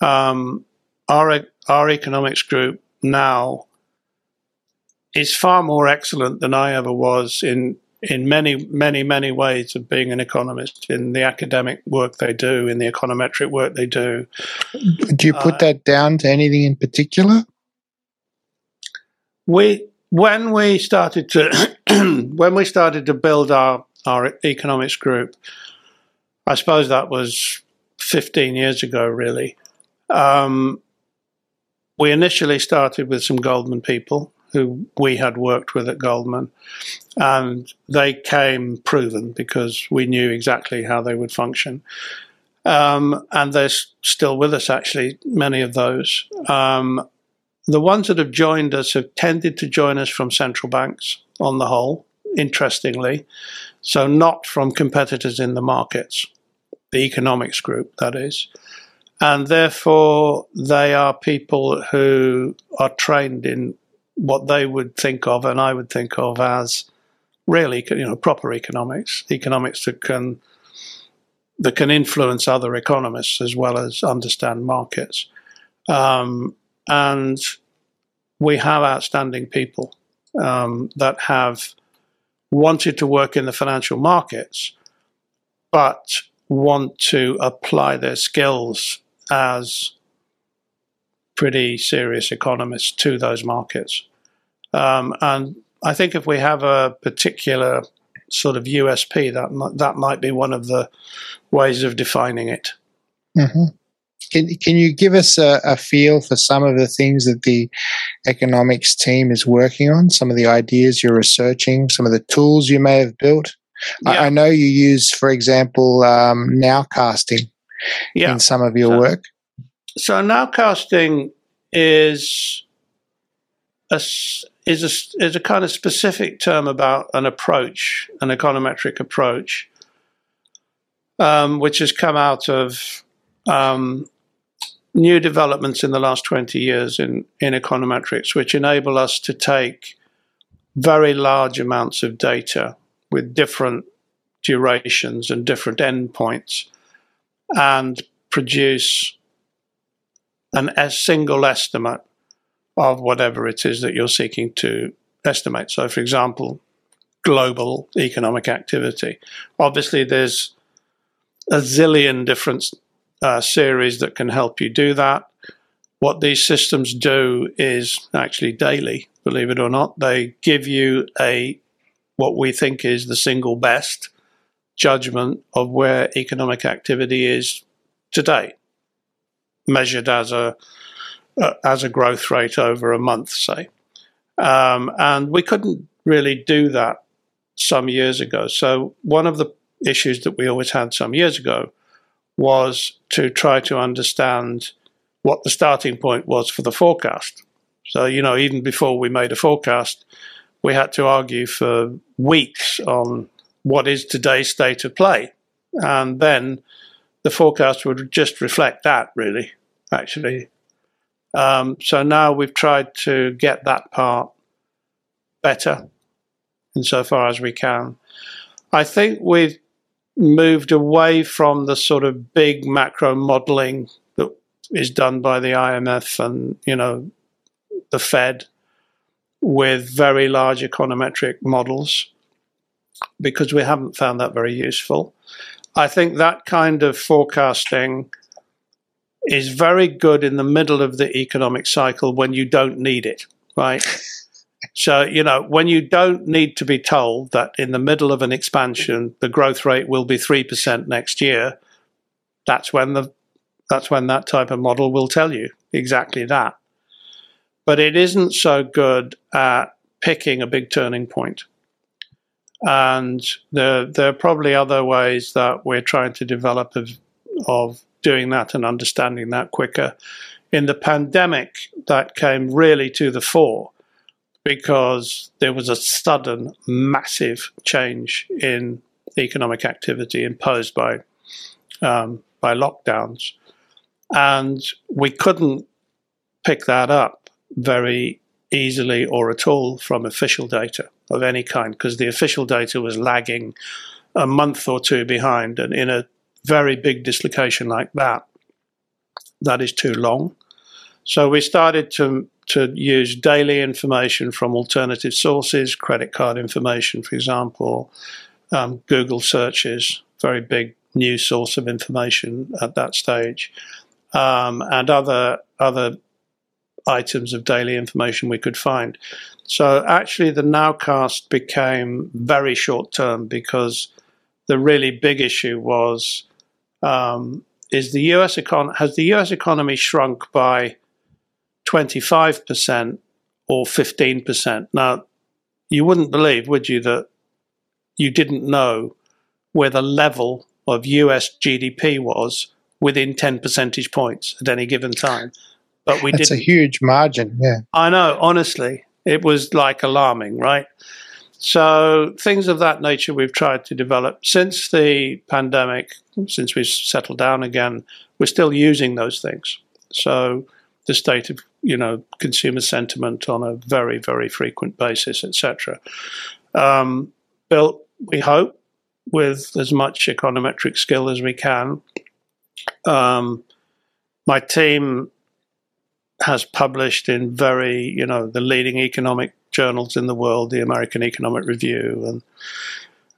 Um, our our economics group now is far more excellent than I ever was in in many many many ways of being an economist in the academic work they do in the econometric work they do do you put uh, that down to anything in particular we when we started to when we started to build our our economics group i suppose that was 15 years ago really um, we initially started with some goldman people who we had worked with at Goldman, and they came proven because we knew exactly how they would function. Um, and they're still with us, actually, many of those. Um, the ones that have joined us have tended to join us from central banks on the whole, interestingly. So, not from competitors in the markets, the economics group, that is. And therefore, they are people who are trained in what they would think of and I would think of as really, you know, proper economics, economics that can that can influence other economists as well as understand markets. Um, and we have outstanding people um, that have wanted to work in the financial markets, but want to apply their skills as pretty serious economists to those markets. Um, and I think if we have a particular sort of USP, that that might be one of the ways of defining it. Mm-hmm. Can can you give us a, a, feel for some of the things that the economics team is working on? Some of the ideas you're researching, some of the tools you may have built. Yeah. I, I, know you use, for example, um, nowcasting yeah. in some of your so, work. So nowcasting is a, is a, is a kind of specific term about an approach, an econometric approach, um, which has come out of um, new developments in the last 20 years in, in econometrics, which enable us to take very large amounts of data with different durations and different endpoints and produce an, a single estimate of whatever it is that you're seeking to estimate. So, for example, global economic activity. Obviously, there's a zillion different uh, series that can help you do that. What these systems do is actually daily, believe it or not. They give you a what we think is the single best judgment of where economic activity is today, measured as a uh, as a growth rate over a month, say. Um, and we couldn't really do that some years ago. So, one of the issues that we always had some years ago was to try to understand what the starting point was for the forecast. So, you know, even before we made a forecast, we had to argue for weeks on what is today's state of play. And then the forecast would just reflect that, really, actually. Um, so now we've tried to get that part better insofar as we can. I think we've moved away from the sort of big macro modeling that is done by the IMF and, you know, the Fed with very large econometric models because we haven't found that very useful. I think that kind of forecasting is very good in the middle of the economic cycle when you don't need it, right? so, you know, when you don't need to be told that in the middle of an expansion, the growth rate will be 3% next year, that's when the that's when that type of model will tell you exactly that. But it isn't so good at picking a big turning point. And there, there are probably other ways that we're trying to develop of, of doing that and understanding that quicker. In the pandemic, that came really to the fore because there was a sudden, massive change in economic activity imposed by um, by lockdowns, and we couldn't pick that up very easily or at all from official data of any kind because the official data was lagging a month or two behind, and in a very big dislocation like that, that is too long. So we started to to use daily information from alternative sources, credit card information, for example, um, Google searches, very big new source of information at that stage, um, and other other items of daily information we could find. So actually, the nowcast became very short term because the really big issue was um, is the U.S. econ- has the U.S. economy shrunk by 25% or 15%. Now, you wouldn't believe, would you, that you didn't know where the level of US GDP was within 10 percentage points at any given time. But we did. It's a huge margin, yeah. I know, honestly, it was like alarming, right? So, things of that nature we've tried to develop since the pandemic, since we've settled down again, we're still using those things. So, the state of you know consumer sentiment on a very very frequent basis, etc. Um, built, we hope, with as much econometric skill as we can. Um, my team has published in very you know the leading economic journals in the world, the American Economic Review and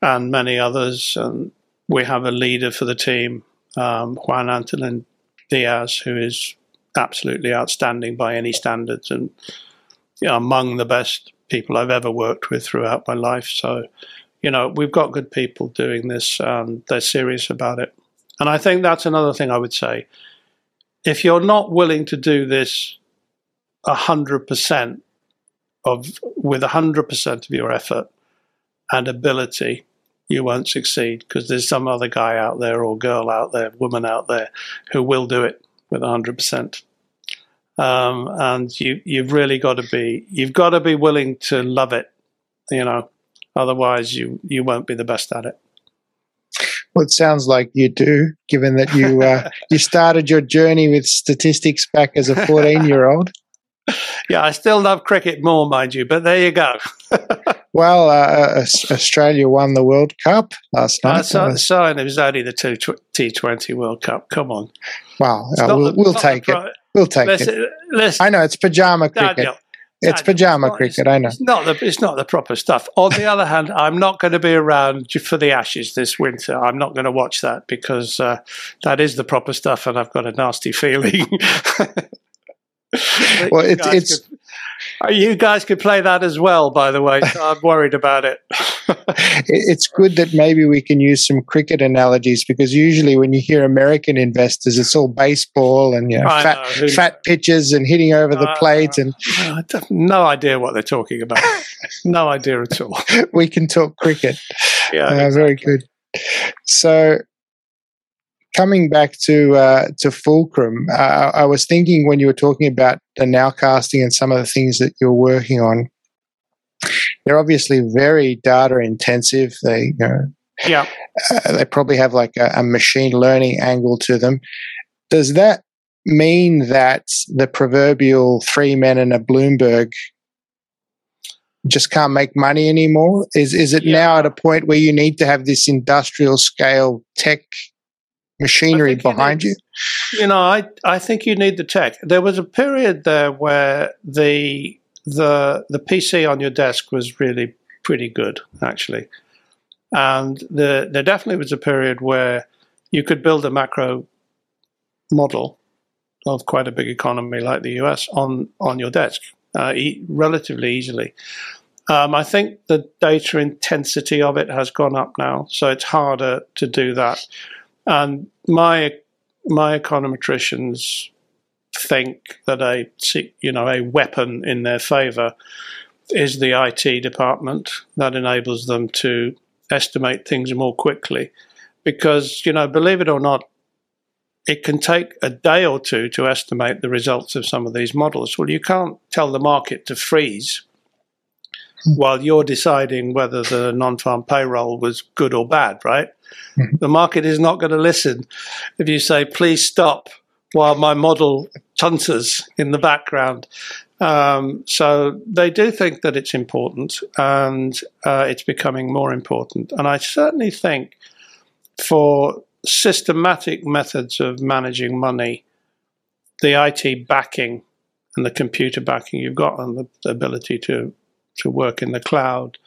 and many others. And we have a leader for the team, um, Juan Antolin Diaz, who is absolutely outstanding by any standards and you know, among the best people I've ever worked with throughout my life. So, you know, we've got good people doing this. Um, they're serious about it. And I think that's another thing I would say. If you're not willing to do this 100% of with 100% of your effort and ability, you won't succeed because there's some other guy out there or girl out there, woman out there who will do it with 100%. Um, and you, you've really got to be, you've got to be willing to love it, you know, otherwise you, you won't be the best at it. Well, it sounds like you do, given that you uh, you started your journey with statistics back as a 14 year old. Yeah, I still love cricket more, mind you, but there you go. well, uh, Australia won the World Cup last night. Uh, so, so, and it was only the T20 World Cup. Come on. Wow, uh, we'll, the, we'll take pro- it. We'll take listen, it. Listen, I know it's pajama cricket. Daniel, it's Daniel, pajama it's cricket. I know. It's not the it's not the proper stuff. On the other hand, I'm not going to be around for the Ashes this winter. I'm not going to watch that because uh, that is the proper stuff, and I've got a nasty feeling. well, it, it's. Uh, you guys could play that as well, by the way. So I'm worried about it. it's good that maybe we can use some cricket analogies because usually when you hear American investors, it's all baseball and you know, fat, know. fat pitches and hitting over the uh, plate. And I have no idea what they're talking about. no idea at all. we can talk cricket. Yeah, uh, exactly. very good. So coming back to uh, to Fulcrum, uh, I was thinking when you were talking about the nowcasting and some of the things that you're working on, they're obviously very data intensive. They, you know, yeah, uh, they probably have like a, a machine learning angle to them. Does that mean that the proverbial three men and a Bloomberg just can't make money anymore? Is is it yeah. now at a point where you need to have this industrial scale tech machinery behind you, need, you? You know, I I think you need the tech. There was a period there where the the the PC on your desk was really pretty good, actually, and the, there definitely was a period where you could build a macro model of quite a big economy like the US on on your desk uh, e- relatively easily. Um, I think the data intensity of it has gone up now, so it's harder to do that. And my my econometricians think that a you know a weapon in their favour is the IT department that enables them to estimate things more quickly, because you know believe it or not, it can take a day or two to estimate the results of some of these models. Well, you can't tell the market to freeze. While you're deciding whether the non-farm payroll was good or bad, right? Mm-hmm. The market is not going to listen if you say, please stop while my model tunters in the background. Um, so they do think that it's important and uh, it's becoming more important. And I certainly think for systematic methods of managing money, the IT backing and the computer backing you've got and the ability to to work in the cloud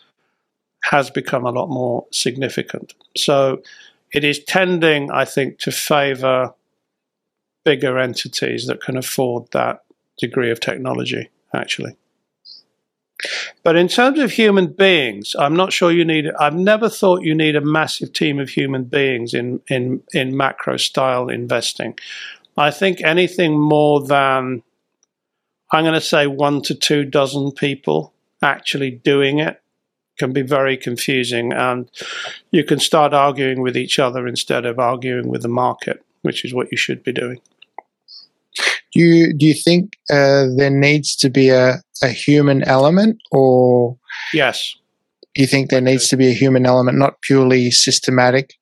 has become a lot more significant. So it is tending, I think, to favor bigger entities that can afford that degree of technology, actually. But in terms of human beings, I'm not sure you need. I've never thought you need a massive team of human beings in in in macro style investing. I think anything more than I'm going to say one to two dozen people actually doing it can be very confusing, and you can start arguing with each other instead of arguing with the market, which is what you should be doing. Do you do you think uh, there needs to be a, a human element, or yes, do you think there needs to be a human element, not purely systematic?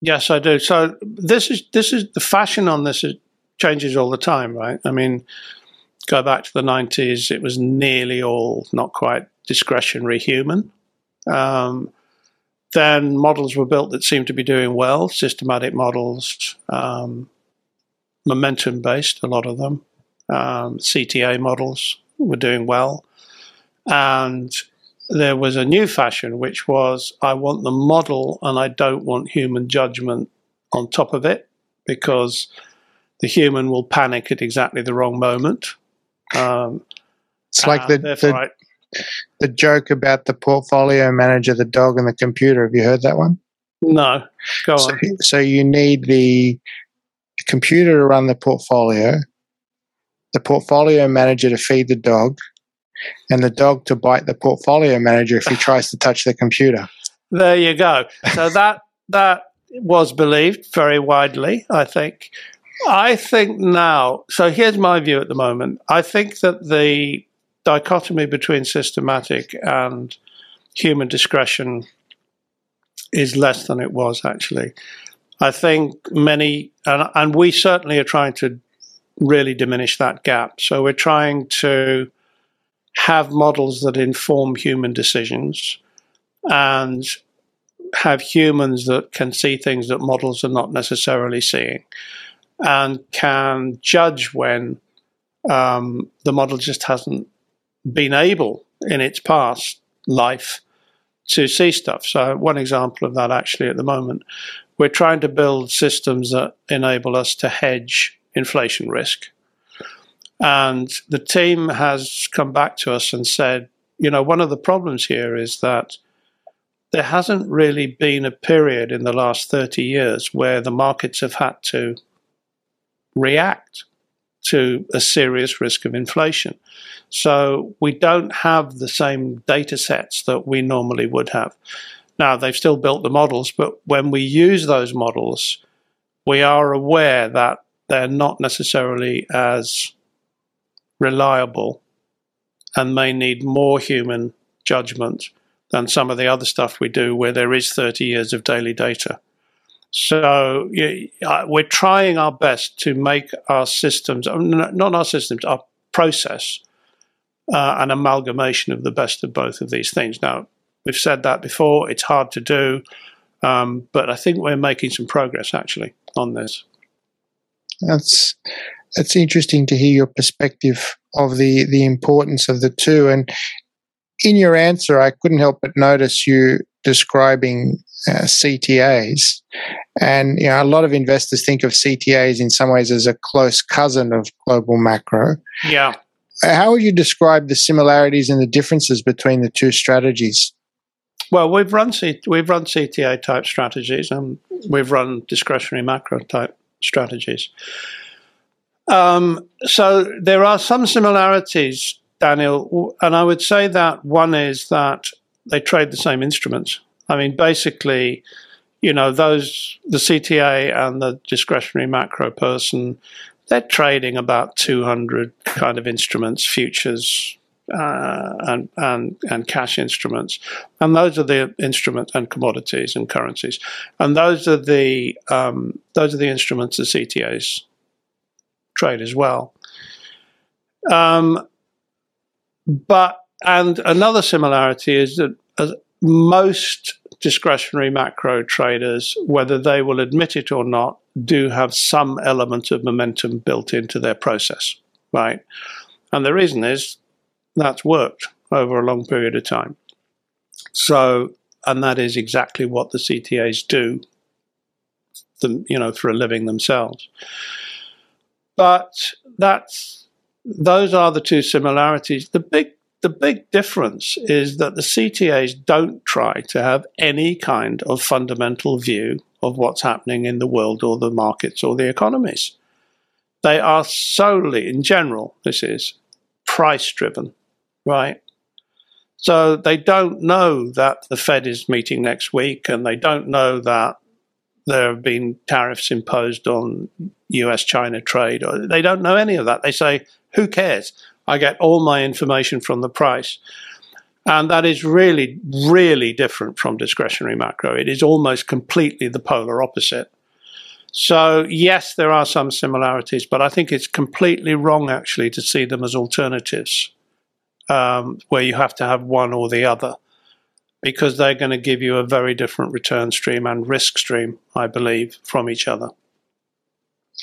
Yes, I do. So this is this is the fashion on this is, changes all the time, right? I mean, go back to the nineties, it was nearly all not quite discretionary human. Um, then models were built that seemed to be doing well, systematic models. Um, momentum based, a lot of them. Um, CTA models were doing well. And there was a new fashion, which was I want the model and I don't want human judgment on top of it because the human will panic at exactly the wrong moment. Um, it's like the, the, I, the joke about the portfolio manager, the dog, and the computer. Have you heard that one? No. Go so, on. So you need the the computer to run the portfolio, the portfolio manager to feed the dog, and the dog to bite the portfolio manager if he tries to touch the computer. There you go. So that that was believed very widely, I think. I think now, so here's my view at the moment. I think that the dichotomy between systematic and human discretion is less than it was actually. I think many, and, and we certainly are trying to really diminish that gap. So we're trying to have models that inform human decisions and have humans that can see things that models are not necessarily seeing and can judge when um, the model just hasn't been able in its past life to see stuff. So, one example of that actually at the moment we're trying to build systems that enable us to hedge inflation risk. And the team has come back to us and said, you know, one of the problems here is that there hasn't really been a period in the last 30 years where the markets have had to react to a serious risk of inflation. So we don't have the same data sets that we normally would have. Now, they've still built the models, but when we use those models, we are aware that they're not necessarily as reliable and may need more human judgment than some of the other stuff we do where there is 30 years of daily data. So we're trying our best to make our systems, not our systems, our process, uh, an amalgamation of the best of both of these things. Now, We've said that before. It's hard to do, um, but I think we're making some progress actually on this. That's that's interesting to hear your perspective of the the importance of the two. And in your answer, I couldn't help but notice you describing uh, CTAs, and you know a lot of investors think of CTAs in some ways as a close cousin of global macro. Yeah. How would you describe the similarities and the differences between the two strategies? Well, we've run C- we've run CTA type strategies and we've run discretionary macro type strategies. Um, so there are some similarities, Daniel, and I would say that one is that they trade the same instruments. I mean, basically, you know, those the CTA and the discretionary macro person, they're trading about 200 kind of instruments, futures, uh, and, and, and cash instruments. And those are the instruments and commodities and currencies. And those are the, um, those are the instruments the CTAs trade as well. Um, but, and another similarity is that most discretionary macro traders, whether they will admit it or not, do have some element of momentum built into their process, right? And the reason is that's worked over a long period of time. So, and that is exactly what the CTAs do, you know, for a living themselves. But that's those are the two similarities. The big the big difference is that the CTAs don't try to have any kind of fundamental view of what's happening in the world or the markets or the economies. They are solely, in general, this is price driven, right? So they don't know that the Fed is meeting next week and they don't know that there have been tariffs imposed on US China trade. Or They don't know any of that. They say, who cares? I get all my information from the price. And that is really, really different from discretionary macro. It is almost completely the polar opposite. So, yes, there are some similarities, but I think it's completely wrong actually to see them as alternatives um, where you have to have one or the other because they're going to give you a very different return stream and risk stream, I believe, from each other.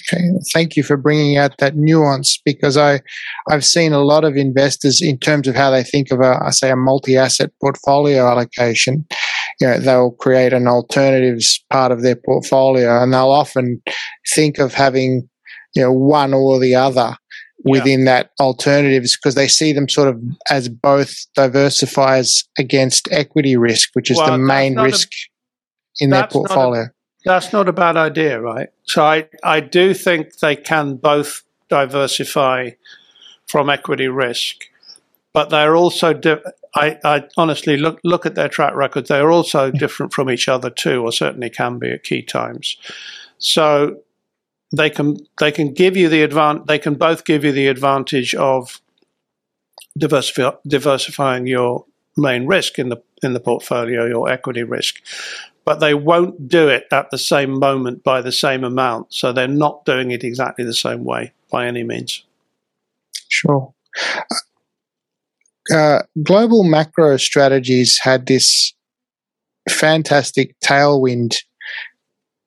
Okay, thank you for bringing out that nuance because I, I've seen a lot of investors in terms of how they think of a, I say, a multi-asset portfolio allocation. You know, they'll create an alternatives part of their portfolio, and they'll often think of having, you know, one or the other within yeah. that alternatives because they see them sort of as both diversifiers against equity risk, which is well, the main risk a, in their portfolio. That's not a bad idea, right? So I, I do think they can both diversify from equity risk, but they're also. Di- I, I honestly look look at their track records. They are also hmm. different from each other too, or certainly can be at key times. So they can they can give you the advan- They can both give you the advantage of diversify- diversifying your main risk in the in the portfolio, your equity risk, but they won't do it at the same moment by the same amount. So they're not doing it exactly the same way by any means. Sure. Uh, global macro strategies had this fantastic tailwind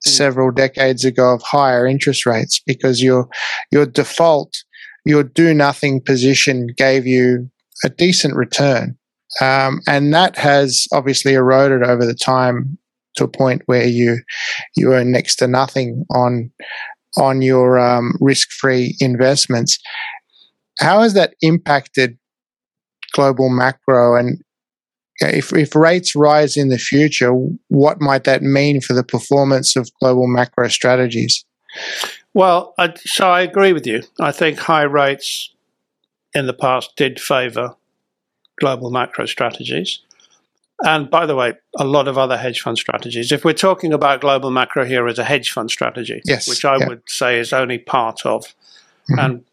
hmm. several decades ago of higher interest rates because your your default your do nothing position gave you a decent return um, and that has obviously eroded over the time to a point where you you earn next to nothing on on your um, risk-free investments. How has that impacted global macro? And if if rates rise in the future, what might that mean for the performance of global macro strategies? Well, I, so I agree with you. I think high rates in the past did favour global macro strategies. And by the way, a lot of other hedge fund strategies. If we're talking about global macro here as a hedge fund strategy, yes, which I yeah. would say is only part of, mm-hmm. and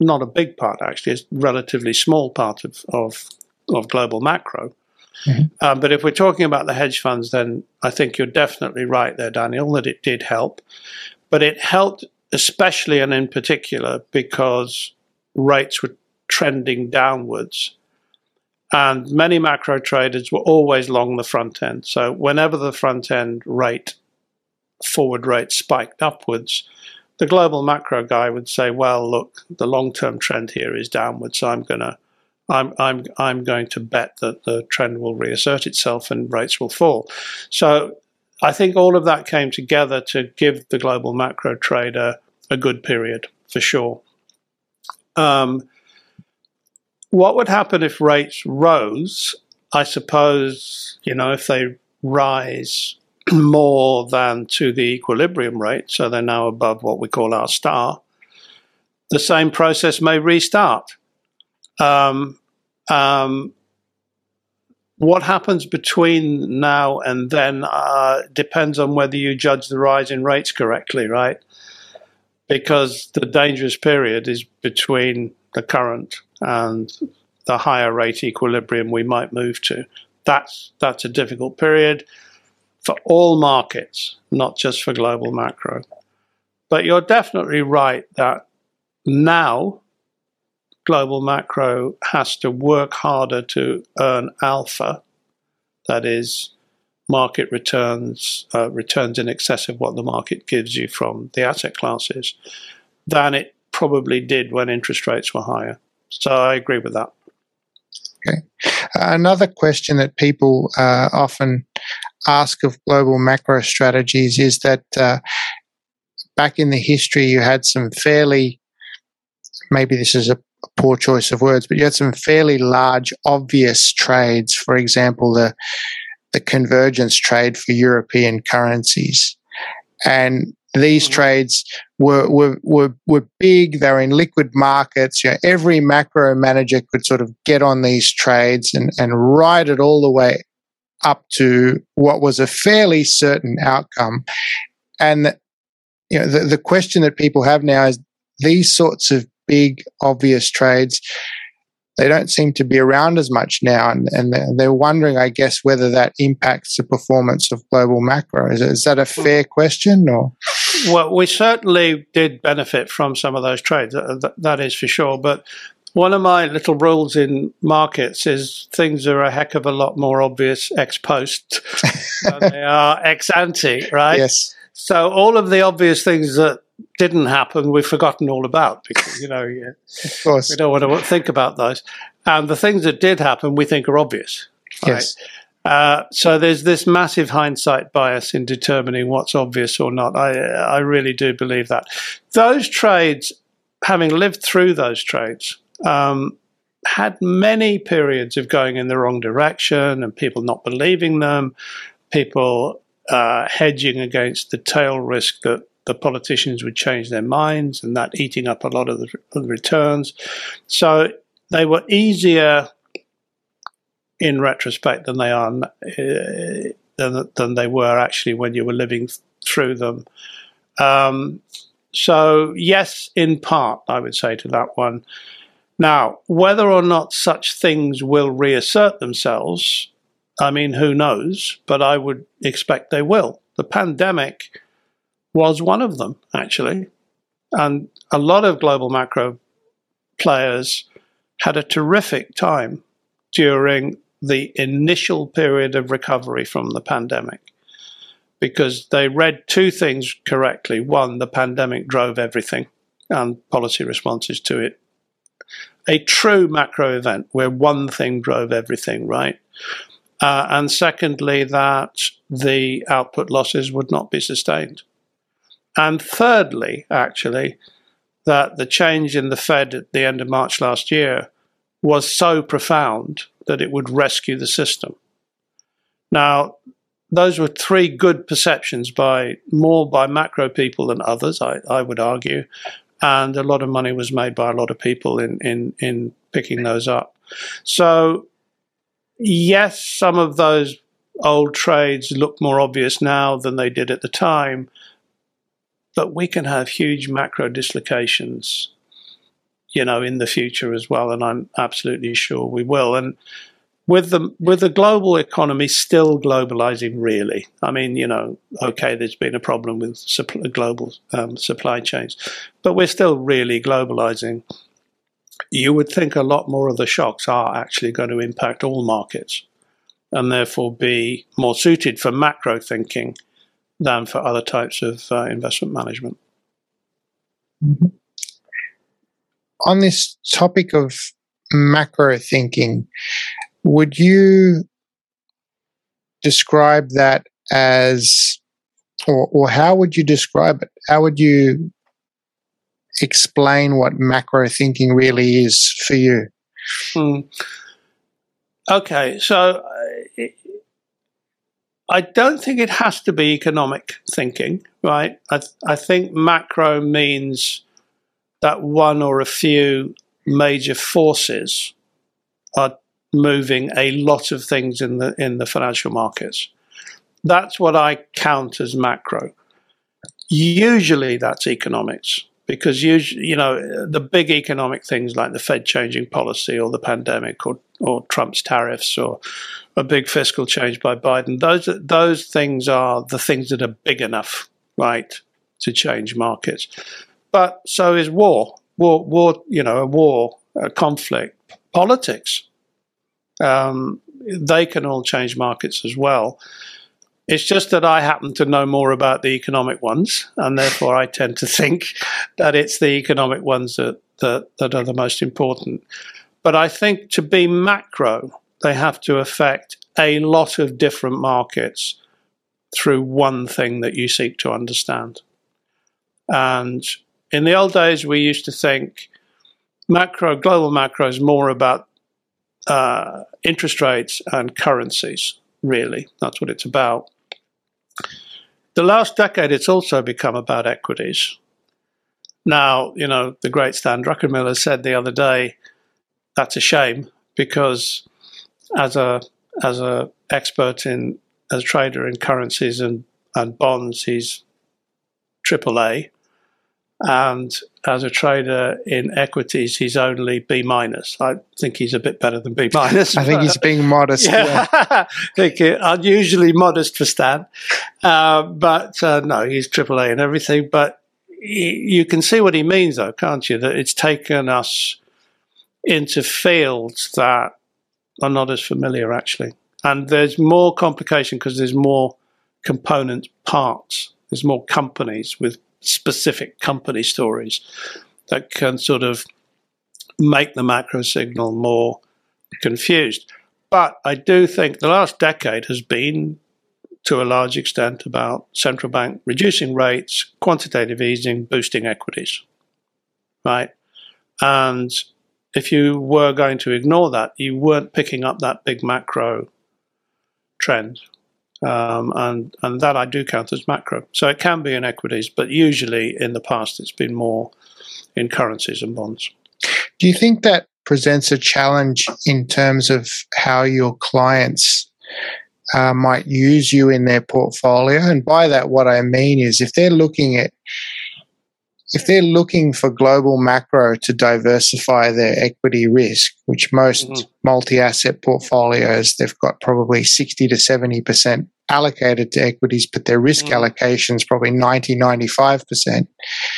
not a big part actually, it's relatively small part of, of, of global macro. Mm-hmm. Um, but if we're talking about the hedge funds, then I think you're definitely right there, Daniel, that it did help. But it helped especially and in particular because rates were trending downwards and many macro traders were always long the front end. So whenever the front end rate, forward rate spiked upwards, the global macro guy would say, "Well, look, the long-term trend here is downward, so I'm going to, I'm, I'm, I'm going to bet that the trend will reassert itself and rates will fall." So I think all of that came together to give the global macro trader a good period for sure. Um, what would happen if rates rose? I suppose, you know, if they rise more than to the equilibrium rate, so they're now above what we call r-star, the same process may restart. Um, um, what happens between now and then uh, depends on whether you judge the rise in rates correctly, right? Because the dangerous period is between the current and the higher rate equilibrium we might move to. That's that's a difficult period for all markets, not just for global macro. But you're definitely right that now global macro has to work harder to earn alpha, that is, market returns, uh, returns in excess of what the market gives you from the asset classes, than it probably did when interest rates were higher. So I agree with that. Okay. Another question that people uh, often ask of global macro strategies is that uh, back in the history, you had some fairly, maybe this is a poor choice of words, but you had some fairly large, obvious trades. For example, the the convergence trade for European currencies, and these mm-hmm. trades were, were were were big. They were in liquid markets. You know, every macro manager could sort of get on these trades and and ride it all the way up to what was a fairly certain outcome. And you know, the, the question that people have now is these sorts of big, obvious trades, they don't seem to be around as much now. And, and they're wondering, I guess, whether that impacts the performance of global macro. Is, is that a hmm. fair question? Or? Well, we certainly did benefit from some of those trades. that, that is for sure. But one of my little rules in markets is things are a heck of a lot more obvious ex post than they are ex ante, right? Yes. So all of the obvious things that didn't happen, we've forgotten all about because you know, yeah, of course, we don't want to think about those. And the things that did happen, we think are obvious. Right? Yes. Uh, so there's this massive hindsight bias in determining what's obvious or not. I I really do believe that those trades, having lived through those trades, um, had many periods of going in the wrong direction and people not believing them, people uh, hedging against the tail risk that the politicians would change their minds and that eating up a lot of the, of the returns. So they were easier in retrospect than they are uh, than, than they were actually when you were living through them. Um, so yes, in part, I would say to that one. Now, whether or not such things will reassert themselves, I mean, who knows? But I would expect they will. The pandemic was one of them, actually. And a lot of global macro players had a terrific time during the initial period of recovery from the pandemic because they read two things correctly. One, the pandemic drove everything and policy responses to it. A true macro event where one thing drove everything, right? Uh, and secondly, that the output losses would not be sustained. And thirdly, actually, that the change in the Fed at the end of March last year was so profound that it would rescue the system. Now, those were three good perceptions by more by macro people than others, I, I would argue. And a lot of money was made by a lot of people in, in, in picking those up. So, yes, some of those old trades look more obvious now than they did at the time, but we can have huge macro dislocations, you know, in the future as well, and I'm absolutely sure we will. And with the with the global economy still globalizing, really, I mean, you know, okay, there's been a problem with supply, global um, supply chains, but we're still really globalizing. You would think a lot more of the shocks are actually going to impact all markets, and therefore be more suited for macro thinking than for other types of uh, investment management. Mm-hmm. On this topic of macro thinking, would you describe that as, or, or how would you describe it? How would you explain what macro thinking really is for you? Hmm. Okay, so uh, I don't think it has to be economic thinking, right? I, I think macro means that one or a few major forces are moving a lot of things in the in the financial markets. That's what I count as macro. Usually that's economics because usually, you know, the big economic things like the Fed changing policy or the pandemic or, or Trump's tariffs or a big fiscal change by Biden, those, those things are the things that are big enough, right, to change markets. But so is war. War, war you know, a war, a conflict, politics. Um, they can all change markets as well. It's just that I happen to know more about the economic ones, and therefore I tend to think that it's the economic ones that, that, that are the most important. But I think to be macro, they have to affect a lot of different markets through one thing that you seek to understand. And in the old days, we used to think macro, global macro is more about uh, interest rates and currencies, really. That's what it's about. The last decade, it's also become about equities. Now, you know, the great Stan Druckenmiller said the other day, that's a shame because as a as a expert in as a trader in currencies and, and bonds, he's triple A. And as a trader in equities, he's only B minus. I think he's a bit better than B minus. I think he's being modest. Yeah, yeah. think unusually modest for Stan, uh, but uh, no, he's triple A and everything. But you can see what he means, though, can't you? That it's taken us into fields that are not as familiar, actually, and there's more complication because there's more component parts. There's more companies with specific company stories that can sort of make the macro signal more confused. But I do think the last decade has been, to a large extent, about central bank reducing rates, quantitative easing, boosting equities. Right? And if you were going to ignore that, you weren't picking up that big macro trend. Um, and and that I do count as macro. So it can be in equities, but usually in the past it's been more in currencies and bonds. Do you think that presents a challenge in terms of how your clients uh, might use you in their portfolio? And by that, what I mean is if they're looking at if they're looking for global macro to diversify their equity risk, which most mm-hmm. multi asset portfolios, they've got probably 60 to 70% allocated to equities, but their risk mm-hmm. allocation is probably 90, 95%.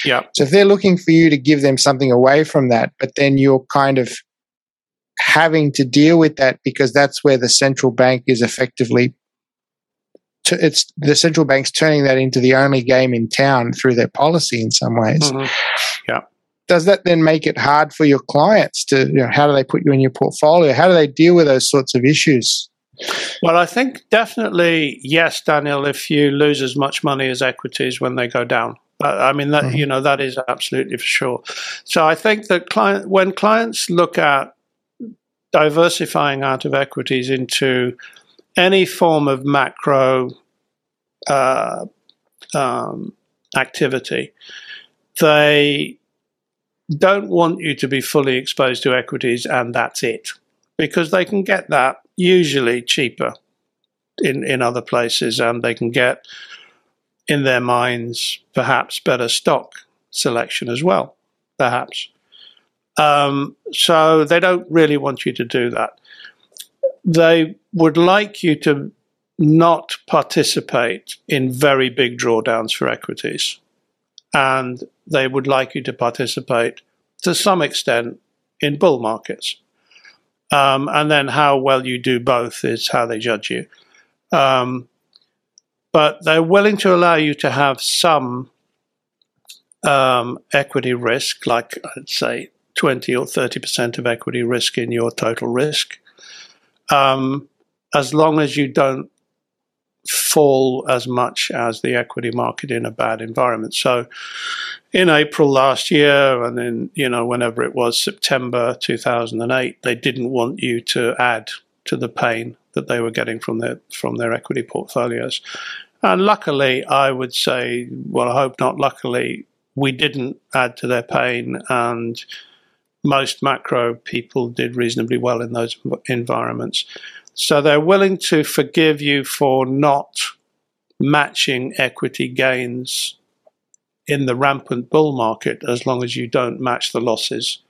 Yeah. So if they're looking for you to give them something away from that, but then you're kind of having to deal with that because that's where the central bank is effectively it's the central bank's turning that into the only game in town through their policy in some ways. Mm-hmm. Yeah. Does that then make it hard for your clients to, you know, how do they put you in your portfolio? How do they deal with those sorts of issues? Well, I think definitely yes, Daniel. If you lose as much money as equities when they go down, I mean that mm-hmm. you know that is absolutely for sure. So I think that client when clients look at diversifying out of equities into any form of macro uh, um, activity, they don't want you to be fully exposed to equities and that's it, because they can get that usually cheaper in, in other places and they can get, in their minds, perhaps better stock selection as well, perhaps. Um, so they don't really want you to do that. They would like you to not participate in very big drawdowns for equities. And they would like you to participate to some extent in bull markets. Um, and then how well you do both is how they judge you. Um, but they're willing to allow you to have some um, equity risk, like I'd say 20 or 30% of equity risk in your total risk um, as long as you don't fall as much as the equity market in a bad environment. So in April last year and then, you know, whenever it was September 2008, they didn't want you to add to the pain that they were getting from their from their equity portfolios. And luckily, I would say, well, I hope not luckily, we didn't add to their pain and most macro people did reasonably well in those environments. So they're willing to forgive you for not matching equity gains in the rampant bull market as long as you don't match the losses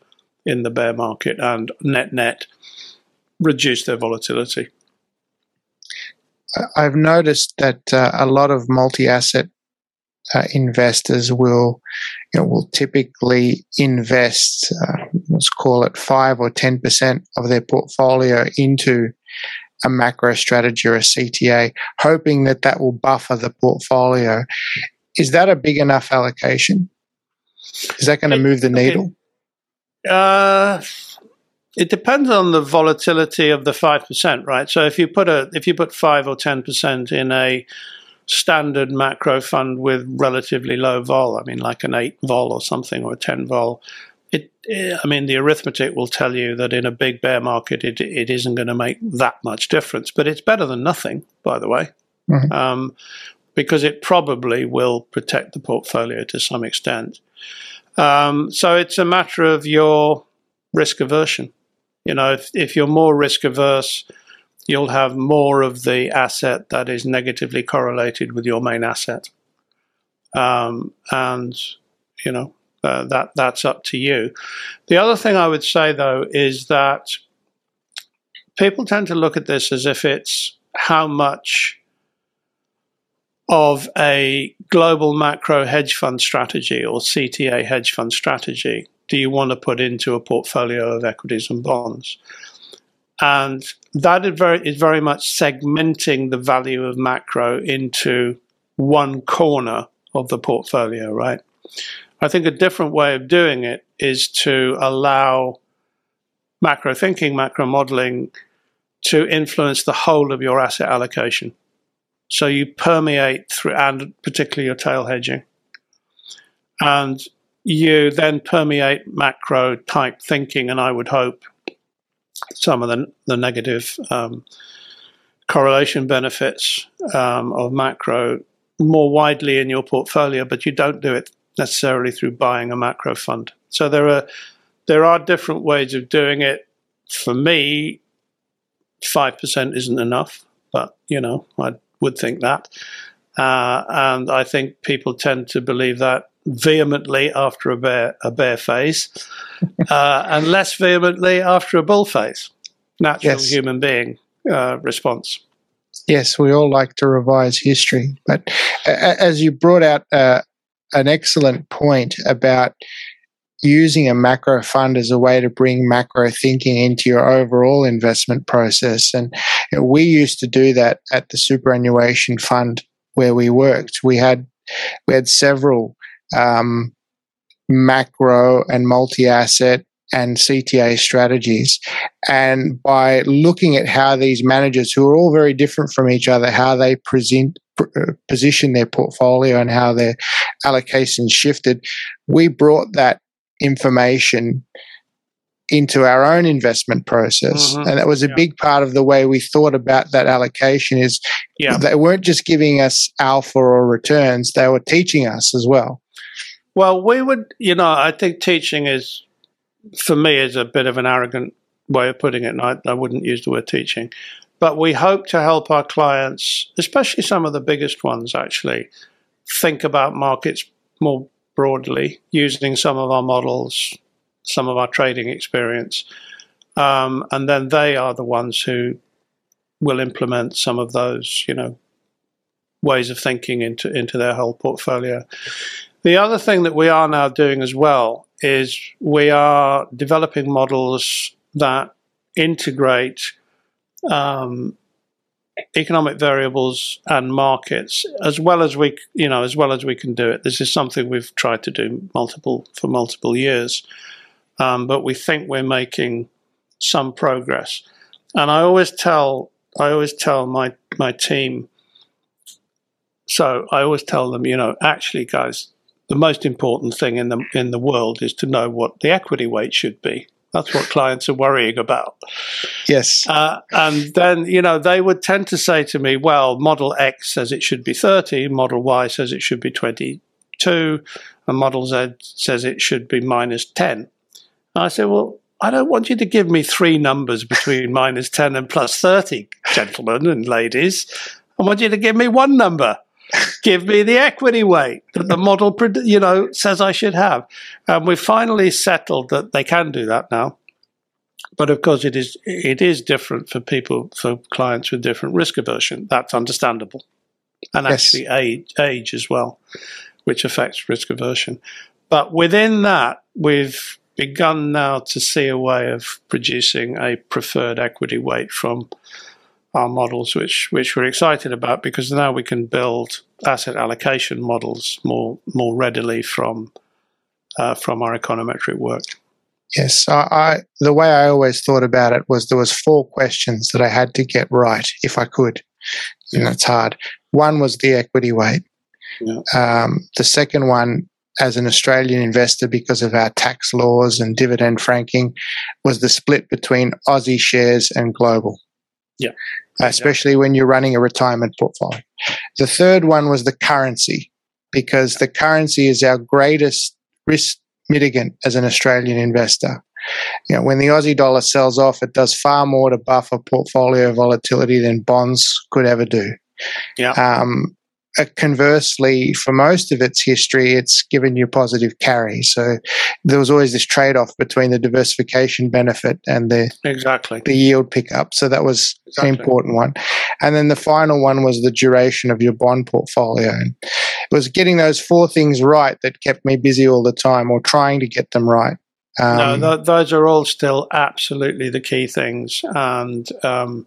in the bear market and net net reduce their volatility. I've noticed that uh, a lot of multi asset uh, investors will you know, will typically invest, uh, let's call it five or ten percent of their portfolio into a macro strategy or a CTA, hoping that that will buffer the portfolio. Is that a big enough allocation? Is that going to move the needle? Uh, it depends on the volatility of the five percent, right? So if you put a if you put five or ten percent in a standard macro fund with relatively low vol, I mean like an eight vol or something or a ten vol, it, I mean, the arithmetic will tell you that in a big bear market, it, it isn't going to make that much difference. But it's better than nothing, by the way, mm-hmm. um, because it probably will protect the portfolio to some extent. Um, so it's a matter of your risk aversion. You know, if, if you're more risk averse, you'll have more of the asset that is negatively correlated with your main asset. Um, and, you know, uh, that that's up to you. The other thing I would say though is that people tend to look at this as if it's how much of a global macro hedge fund strategy or CTA hedge fund strategy do you want to put into a portfolio of equities and bonds? And that is very, is very much segmenting the value of macro into one corner of the portfolio, right? I think a different way of doing it is to allow macro thinking, macro modeling to influence the whole of your asset allocation. So you permeate through, and particularly your tail hedging. And you then permeate macro type thinking, and I would hope some of the, the negative um, correlation benefits um, of macro more widely in your portfolio, but you don't do it necessarily through buying a macro fund. So there are there are different ways of doing it. For me, five percent isn't enough, but you know I would think that, uh, and I think people tend to believe that vehemently after a bear a bear phase, uh, and less vehemently after a bull phase. Natural yes. human being uh, response. Yes, we all like to revise history, but as you brought out uh, an excellent point about using a macro fund as a way to bring macro thinking into your overall investment process. And you know, we used to do that at the superannuation fund where we worked. We had we had several um, macro and multi-asset and CTA strategies. And by looking at how these managers, who are all very different from each other, how they present position their portfolio and how their allocations shifted, we brought that information into our own investment process mm-hmm. and that was a yeah. big part of the way we thought about that allocation is yeah. they weren't just giving us alpha or returns they were teaching us as well well we would you know i think teaching is for me is a bit of an arrogant way of putting it and I, I wouldn't use the word teaching but we hope to help our clients, especially some of the biggest ones, actually think about markets more broadly using some of our models, some of our trading experience. Um, and then they are the ones who will implement some of those, you know, ways of thinking into into their whole portfolio. The other thing that we are now doing as well is we are developing models that integrate um, economic variables and markets as well as we you know as well as we can do it. This is something we've tried to do multiple for multiple years. Um, but we think we're making some progress. And i always tell i always tell my my team so i always tell them you know actually guys the most important thing in the in the world is to know what the equity weight should be that's what clients are worrying about. Yes. Uh, and then, you know, they would tend to say to me, well, Model X says it should be 30, Model Y says it should be 22, and Model Z says it should be minus 10. And I say, well, I don't want you to give me three numbers between minus 10 and plus 30, gentlemen and ladies. I want you to give me one number give me the equity weight that the model, you know, says I should have. And we've finally settled that they can do that now. But of course, it is it is different for people for clients with different risk aversion. That's understandable, and yes. actually age age as well, which affects risk aversion. But within that, we've begun now to see a way of producing a preferred equity weight from our models, which which we're excited about because now we can build asset allocation models more more readily from uh, from our econometric work. Yes, I, I, the way I always thought about it was there was four questions that I had to get right if I could. And that's hard. One was the equity weight. Yeah. Um, the second one, as an Australian investor, because of our tax laws and dividend franking, was the split between Aussie shares and global. Yeah. Especially when you're running a retirement portfolio. The third one was the currency, because the currency is our greatest risk mitigant as an Australian investor. You know, when the Aussie dollar sells off, it does far more to buffer portfolio volatility than bonds could ever do. Yeah. Um, uh, conversely, for most of its history, it's given you positive carry. So there was always this trade off between the diversification benefit and the exactly the yield pickup. So that was exactly. an important one. And then the final one was the duration of your bond portfolio. And it was getting those four things right that kept me busy all the time, or trying to get them right. Um, no, th- those are all still absolutely the key things, and um,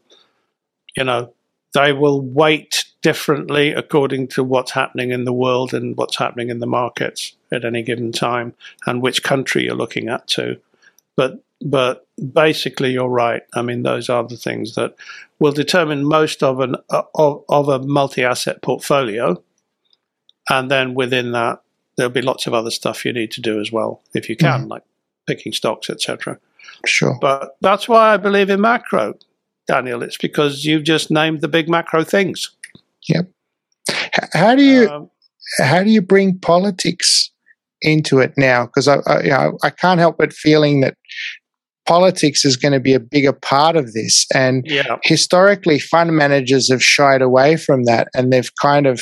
you know they will weight differently according to what's happening in the world and what's happening in the markets at any given time and which country you're looking at too. But but basically you're right. I mean those are the things that will determine most of an of, of a multi-asset portfolio. And then within that there'll be lots of other stuff you need to do as well if you can, mm-hmm. like picking stocks, etc. Sure. But that's why I believe in macro. Daniel. It's because you've just named the big macro things. Yep. How do you um, how do you bring politics into it now? Because I, I, you know, I can't help but feeling that politics is going to be a bigger part of this. And yeah. historically, fund managers have shied away from that, and they've kind of,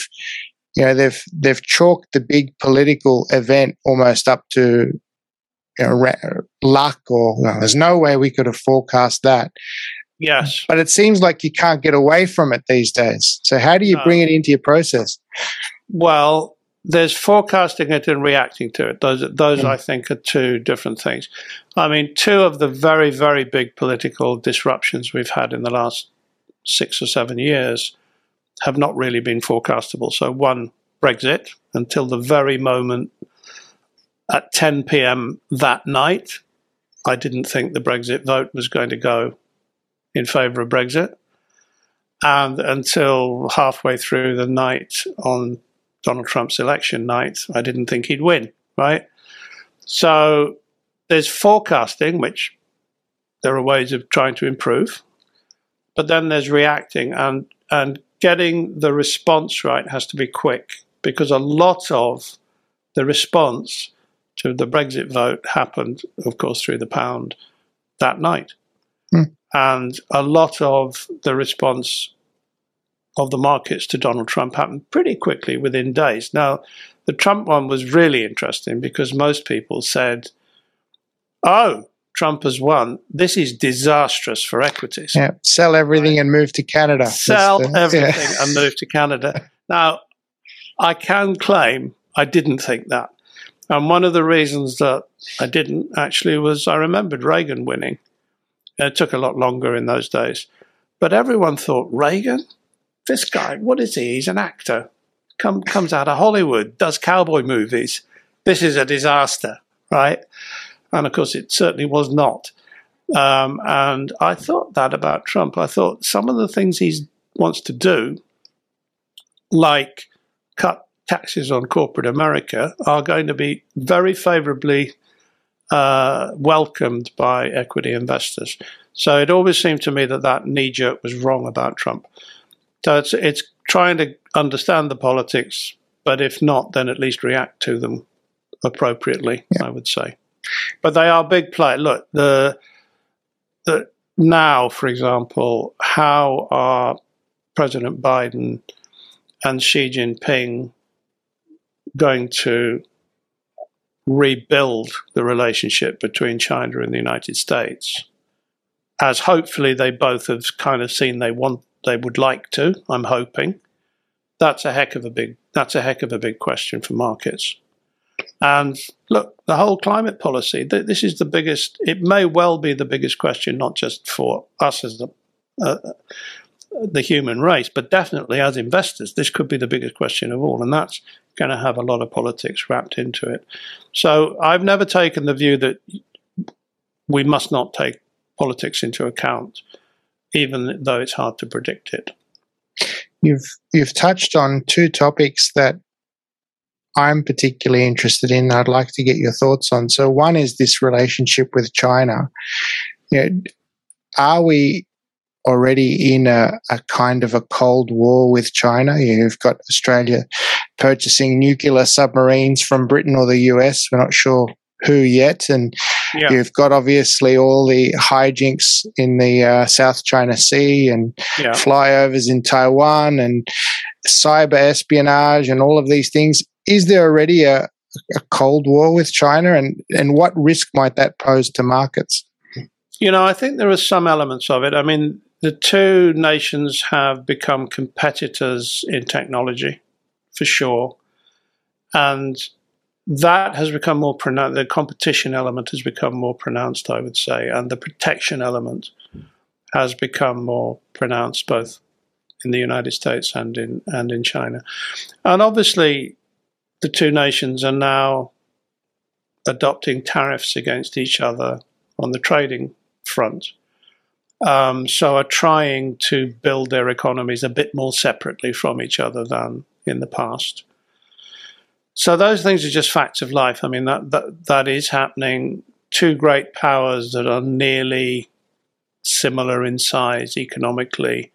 you know, they've they've chalked the big political event almost up to you know, luck, or well, there's no way we could have forecast that. Yes. But it seems like you can't get away from it these days. So how do you bring it into your process? Well, there's forecasting it and reacting to it. Those, those mm. I think, are two different things. I mean, two of the very, very big political disruptions we've had in the last six or seven years have not really been forecastable. So, one, Brexit, until the very moment at 10 p.m. that night, I didn't think the Brexit vote was going to go in favour of Brexit. And until halfway through the night on Donald Trump's election night, I didn't think he'd win, right? So there's forecasting, which there are ways of trying to improve, but then there's reacting and and getting the response right has to be quick because a lot of the response to the Brexit vote happened, of course, through the pound that night. Hmm. And a lot of the response of the markets to Donald Trump happened pretty quickly within days. Now, the Trump one was really interesting because most people said, oh, Trump has won. This is disastrous for equities. Yeah, sell everything right. and move to Canada. Sell the, everything yeah. and move to Canada. Now, I can claim I didn't think that. And one of the reasons that I didn't actually was I remembered Reagan winning. It took a lot longer in those days. But everyone thought, Reagan? This guy, what is he? He's an actor. Come, comes out of Hollywood, does cowboy movies. This is a disaster, right? And of course, it certainly was not. Um, and I thought that about Trump. I thought some of the things he wants to do, like cut taxes on corporate America, are going to be very favorably uh, welcomed by equity investors. So it always seemed to me that that knee jerk was wrong about Trump. So it's it's trying to understand the politics, but if not, then at least react to them appropriately. Yeah. I would say, but they are big play. Look, the the now, for example, how are President Biden and Xi Jinping going to rebuild the relationship between China and the United States, as hopefully they both have kind of seen they want they would like to. I'm hoping that's a heck of a big that's a heck of a big question for markets. And look, the whole climate policy. Th- this is the biggest. It may well be the biggest question, not just for us as the uh, the human race, but definitely as investors, this could be the biggest question of all, and that's going to have a lot of politics wrapped into it. So I've never taken the view that we must not take politics into account, even though it's hard to predict it. You've you've touched on two topics that I'm particularly interested in. I'd like to get your thoughts on. So one is this relationship with China. You know, are we already in a, a, kind of a cold war with China? You've got Australia purchasing nuclear submarines from Britain or the US. We're not sure who yet. And yeah. you've got obviously all the hijinks in the uh, South China Sea and yeah. flyovers in Taiwan and cyber espionage and all of these things. Is there already a, a Cold War with China, and, and what risk might that pose to markets? You know, I think there are some elements of it. I mean, the two nations have become competitors in technology, for sure. And that has become more pronounced. The competition element has become more pronounced, I would say, and the protection element has become more pronounced both in the United States and in and in China. And obviously, the two nations are now adopting tariffs against each other on the trading front. Um, so are trying to build their economies a bit more separately from each other than in the past. So those things are just facts of life. I mean that that, that is happening. Two great powers that are nearly similar in size economically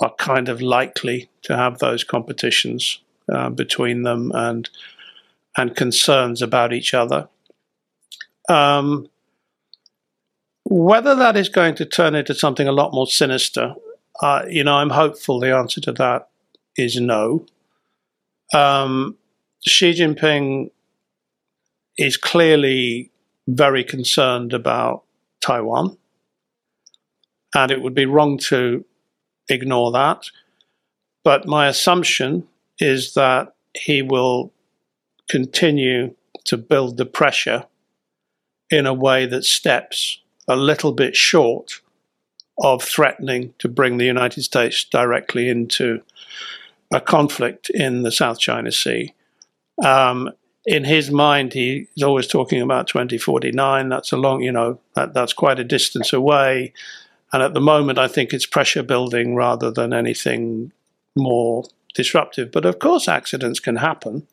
are kind of likely to have those competitions uh, between them and and concerns about each other. Um, whether that is going to turn into something a lot more sinister, uh, you know, I'm hopeful the answer to that is no. Um, Xi Jinping is clearly very concerned about Taiwan, and it would be wrong to ignore that. But my assumption is that he will continue to build the pressure in a way that steps a little bit short of threatening to bring the United States directly into a conflict in the South China Sea. Um, in his mind, he's always talking about 2049. That's a long, you know, that, that's quite a distance away. And at the moment, I think it's pressure building rather than anything more disruptive. But of course, accidents can happen.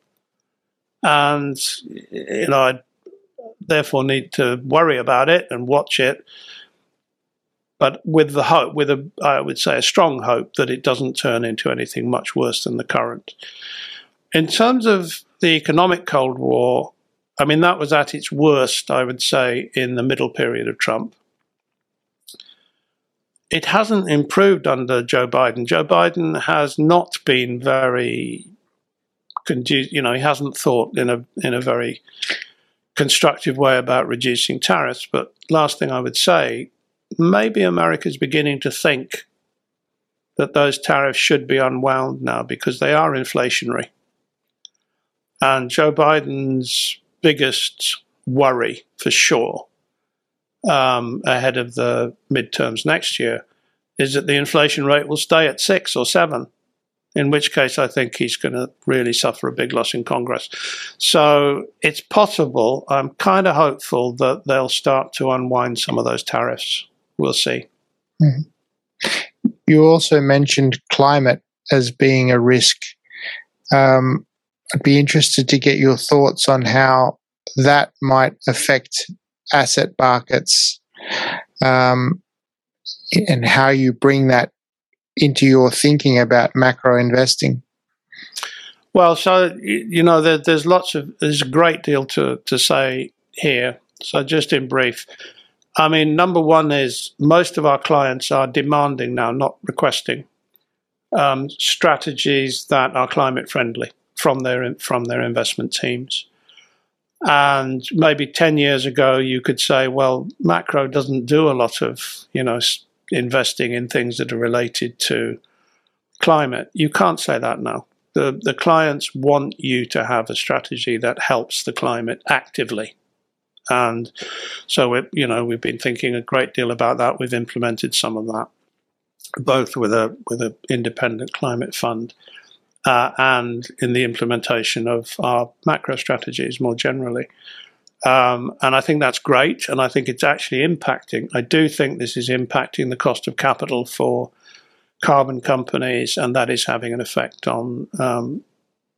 And, you know, I therefore need to worry about it and watch it. But with the hope, with a, I would say, a strong hope that it doesn't turn into anything much worse than the current. In terms of the economic Cold War, I mean, that was at its worst, I would say, in the middle period of Trump. It hasn't improved under Joe Biden. Joe Biden has not been very, you know, he hasn't thought in a in a very constructive way about reducing tariffs. But last thing I would say, maybe America is beginning to think that those tariffs should be unwound now because they are inflationary. And Joe Biden's biggest worry, for sure, um, ahead of the midterms next year, is that the inflation rate will stay at six or seven. In which case, I think he's going to really suffer a big loss in Congress. So it's possible. I'm kind of hopeful that they'll start to unwind some of those tariffs. We'll see. Mm-hmm. You also mentioned climate as being a risk. Um, I'd be interested to get your thoughts on how that might affect asset markets um, and how you bring that into your thinking about macro investing. Well, so you know, there, there's lots of there's a great deal to to say here. So just in brief, I mean, number one is most of our clients are demanding now, not requesting, um, strategies that are climate friendly from their from their investment teams. And maybe ten years ago, you could say, well, macro doesn't do a lot of you know investing in things that are related to climate. You can't say that now. The the clients want you to have a strategy that helps the climate actively. And so, it, you know, we've been thinking a great deal about that. We've implemented some of that, both with a with an independent climate fund uh, and in the implementation of our macro strategies more generally. Um, and I think that's great. And I think it's actually impacting. I do think this is impacting the cost of capital for carbon companies, and that is having an effect on um,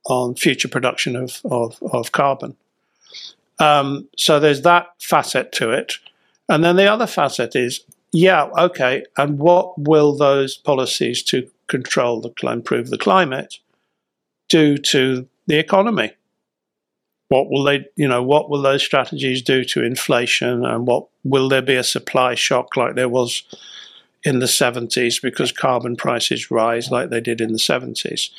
on future production of of, of carbon. Um, so there's that facet to it, and then the other facet is, yeah, okay, and what will those policies to control the improve the climate do to the economy? What will they, you know, what will those strategies do to inflation, and what will there be a supply shock like there was in the 70s because carbon prices rise like they did in the 70s?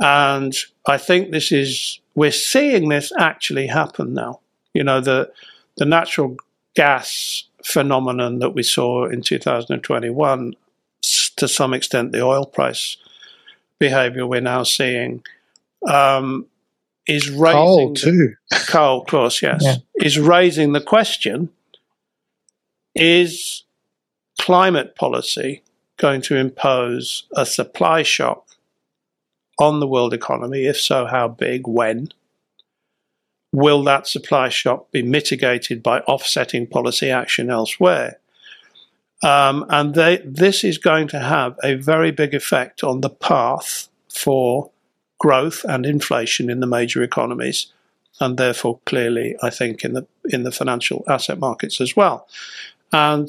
And I think this is we're seeing this actually happen now. You know, the the natural gas phenomenon that we saw in 2021, to some extent, the oil price behavior we're now seeing. Um, is raising coal too. Coal, of course, yes, yeah. is raising the question: Is climate policy going to impose a supply shock on the world economy? If so, how big? When? Will that supply shock be mitigated by offsetting policy action elsewhere? Um, and they, this is going to have a very big effect on the path for growth and inflation in the major economies, and therefore clearly, I think in the in the financial asset markets as well. And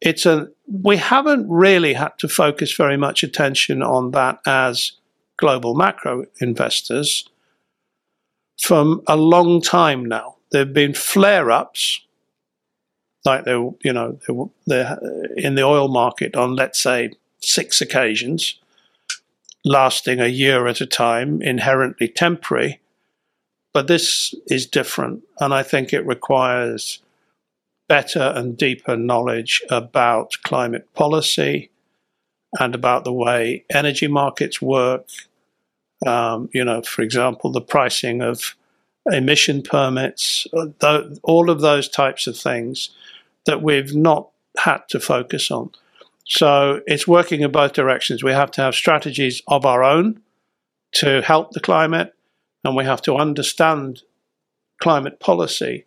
it's a we haven't really had to focus very much attention on that as global macro investors from a long time now. There have been flare ups, like they, you know, they're in the oil market on let's say six occasions lasting a year at a time, inherently temporary. But this is different, and I think it requires better and deeper knowledge about climate policy and about the way energy markets work. Um, you know, for example, the pricing of emission permits, all of those types of things that we've not had to focus on. So it's working in both directions. We have to have strategies of our own to help the climate, and we have to understand climate policy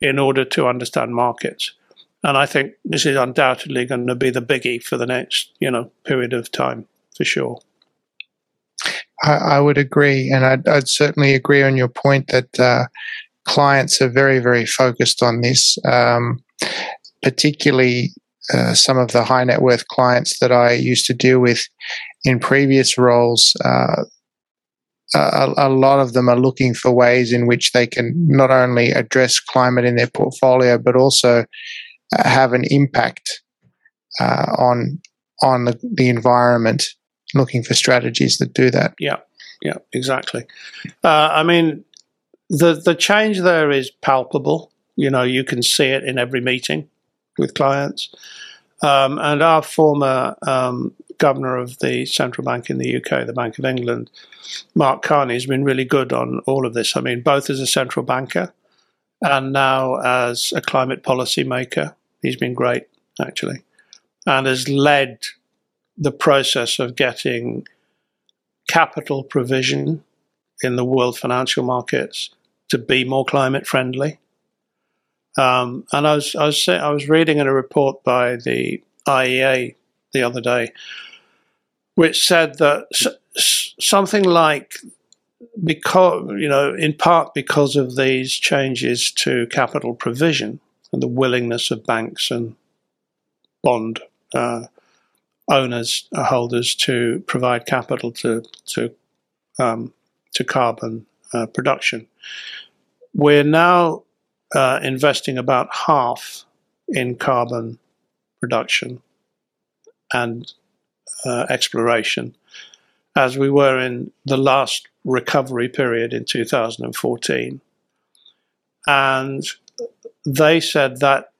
in order to understand markets. And I think this is undoubtedly going to be the biggie for the next, you know, period of time for sure. I, I would agree, and I'd, I'd, certainly agree on your point that uh, clients are very, very focused on this, um, particularly uh, some of the high net worth clients that I used to deal with in previous roles, uh, a, a, lot of them are looking for ways in which they can not only address climate in their portfolio, but also uh, have an impact uh, on on the, the, environment. Looking for strategies that do that. Yeah, yeah, exactly. I mean, the the change there is palpable. You know, you can see it in every meeting with clients. Um, and our former um, governor of the central bank in the UK, the Bank of England, Mark Carney, has been really good on all of this. I mean, both as a central banker and now as a climate policy maker. He's been great, actually, and has led the process of getting capital provision in the world financial markets to be more climate friendly. Um, and I was I was I was reading in a report by the IEA the other day, which said that something like because you know in part because of these changes to capital provision and the willingness of banks and bond uh, owners uh, holders to provide capital to to um, to carbon uh, production. We're now uh, investing about half in carbon production and uh, exploration, as we were in the last recovery period in 2014. And they said that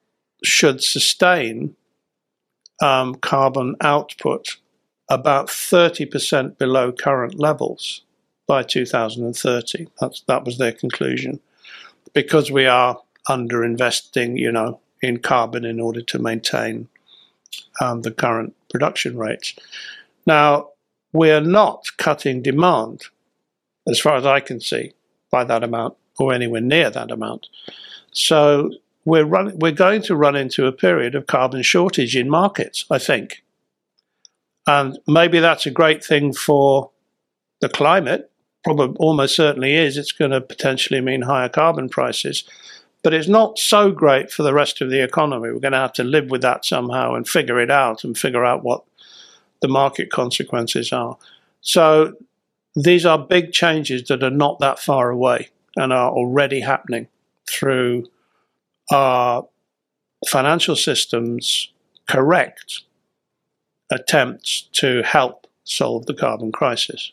should sustain um, carbon output about 30% below current levels by 2030. That's, that was their conclusion because we are underinvesting, you know, in carbon in order to maintain um, the current production rates. Now, we are not cutting demand, as far as I can see, by that amount or anywhere near that amount. So we're run, we're going to run into a period of carbon shortage in markets, I think. And maybe that's a great thing for the climate. Probably almost certainly is. It's going to potentially mean higher carbon prices. But it's not so great for the rest of the economy. We're going to have to live with that somehow and figure it out and figure out what the market consequences are. So these are big changes that are not that far away and are already happening through our financial systems correct attempts to help solve the carbon crisis.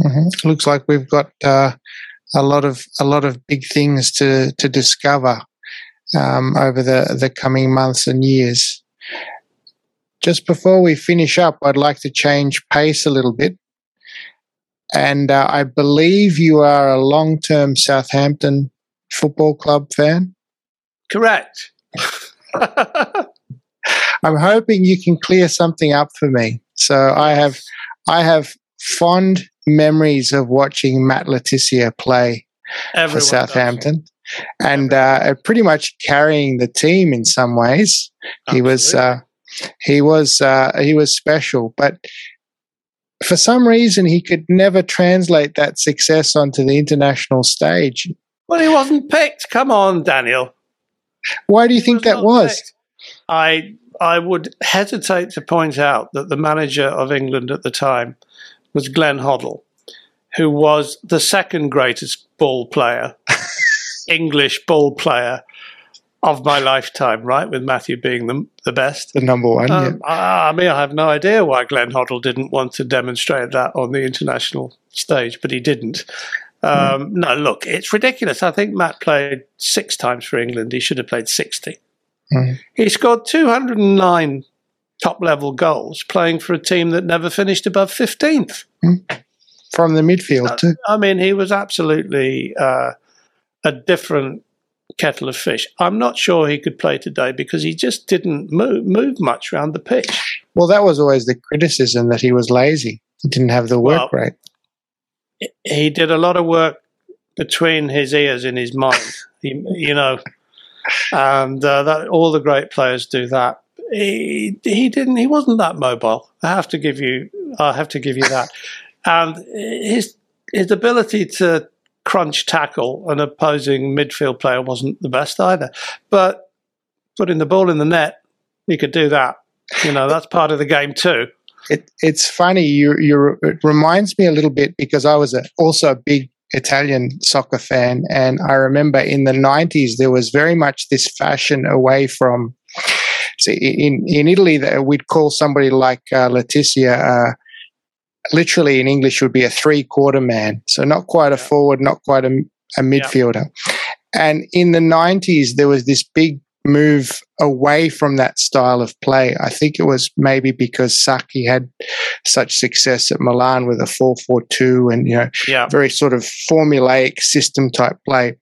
Mm-hmm. Looks like we've got uh, a lot of a lot of big things to to discover um, over the the coming months and years. Just before we finish up, I'd like to change pace a little bit, and uh, I believe you are a long term Southampton Football Club fan. Correct. I'm hoping you can clear something up for me. So I have I have fond memories of watching Matt Le play Everyone for Southampton. And uh, pretty much carrying the team in some ways. Absolutely. He was uh, he was uh, he was special, but for some reason he could never translate that success onto the international stage. Well, he wasn't picked. Come on, Daniel. Why do you he think was that was? Picked. I I would hesitate to point out that the manager of England at the time was Glenn Hoddle, who was the second greatest ball player, English ball player of my lifetime, right? With Matthew being the, the best. The number one, um, yeah. I, I mean, I have no idea why Glenn Hoddle didn't want to demonstrate that on the international stage, but he didn't. Um, mm. No, look, it's ridiculous. I think Matt played six times for England. He should have played 60. Mm. He scored 209 top level goals playing for a team that never finished above 15th. Mm. From the midfield, too. I mean, he was absolutely uh, a different kettle of fish. I'm not sure he could play today because he just didn't move, move much around the pitch. Well, that was always the criticism that he was lazy. He didn't have the work well, rate. He did a lot of work between his ears in his mind. he, you know, and uh, that all the great players do that. He, he didn't. He wasn't that mobile. I have to give you. I have to give you that. and his his ability to crunch tackle an opposing midfield player wasn't the best either. But putting the ball in the net, he could do that. You know, that's part of the game too. It, it's funny. You, you, it reminds me a little bit because I was a, also a big Italian soccer fan, and I remember in the '90s there was very much this fashion away from. In in Italy, we'd call somebody like uh, Le Tissier. Uh, literally in English would be a three quarter man. So not quite a forward, not quite a, a midfielder. Yeah. And in the 90s, there was this big move away from that style of play. I think it was maybe because Sacchi had such success at Milan with a 4-4-2 and you know yeah. very sort of formulaic system type play.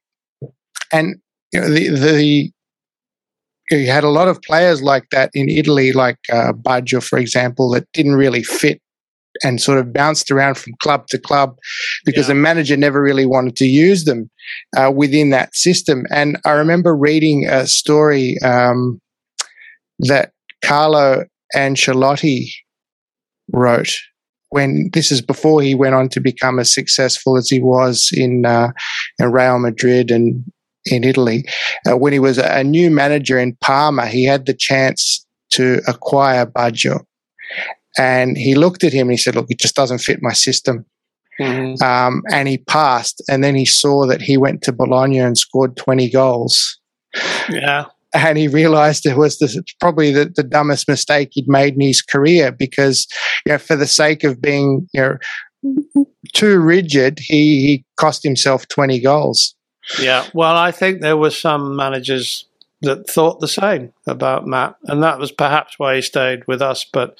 And you know the the you had a lot of players like that in Italy, like uh, Baggio, for example, that didn't really fit and sort of bounced around from club to club because yeah. the manager never really wanted to use them uh, within that system. And I remember reading a story um, that Carlo Ancelotti wrote when this is before he went on to become as successful as he was in, uh, in Real Madrid and in Italy. Uh, when he was a new manager in Parma, he had the chance to acquire Baggio and he looked at him and he said, Look, it just doesn't fit my system. Mm-hmm. Um, and he passed. And then he saw that he went to Bologna and scored 20 goals. Yeah. And he realized it was the, probably the, the, dumbest mistake he'd made in his career because, you know, for the sake of being, you know, too rigid, he, he cost himself 20 goals. Yeah. Well, I think there were some managers that thought the same about Matt, and that was perhaps why he stayed with us. But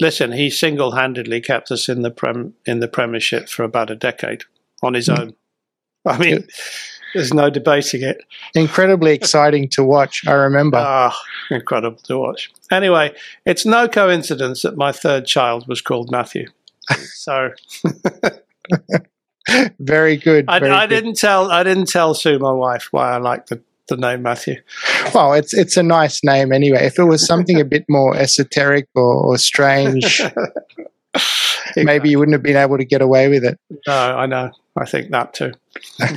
listen, he single-handedly kept us in the prem in the Premiership for about a decade on his own. I mean, there's no debating it. Incredibly exciting to watch. I remember. Ah, oh, incredible to watch. Anyway, it's no coincidence that my third child was called Matthew. So. Very good. I, very I good. didn't tell I didn't tell Sue, my wife, why I like the, the name Matthew. Well, it's it's a nice name anyway. If it was something a bit more esoteric or, or strange, maybe you wouldn't have been able to get away with it. No, I know. I think that too.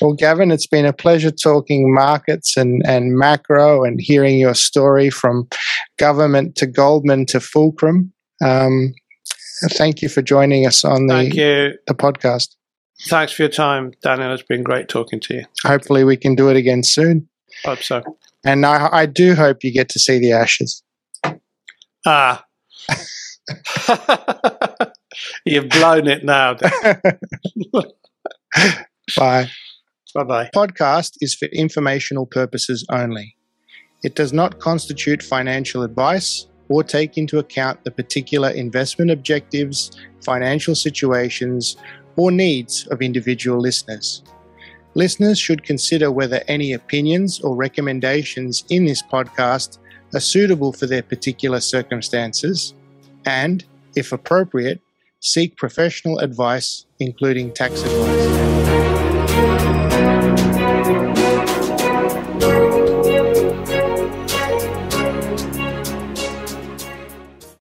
Well, Gavyn, it's been a pleasure talking markets and, and macro and hearing your story from government to Goldman to Fulcrum. Um, thank you for joining us on the, the podcast. Thanks for your time, Daniel. It's been great talking to you. Hopefully, we can do it again soon. Hope so. And I, I do hope you get to see the Ashes. Ah. You've blown it now. Bye. Bye bye. podcast is for informational purposes only. It does not constitute financial advice or take into account the particular investment objectives, financial situations, or needs of individual listeners. Listeners should consider whether any opinions or recommendations in this podcast are suitable for their particular circumstances and, if appropriate, seek professional advice, including tax advice.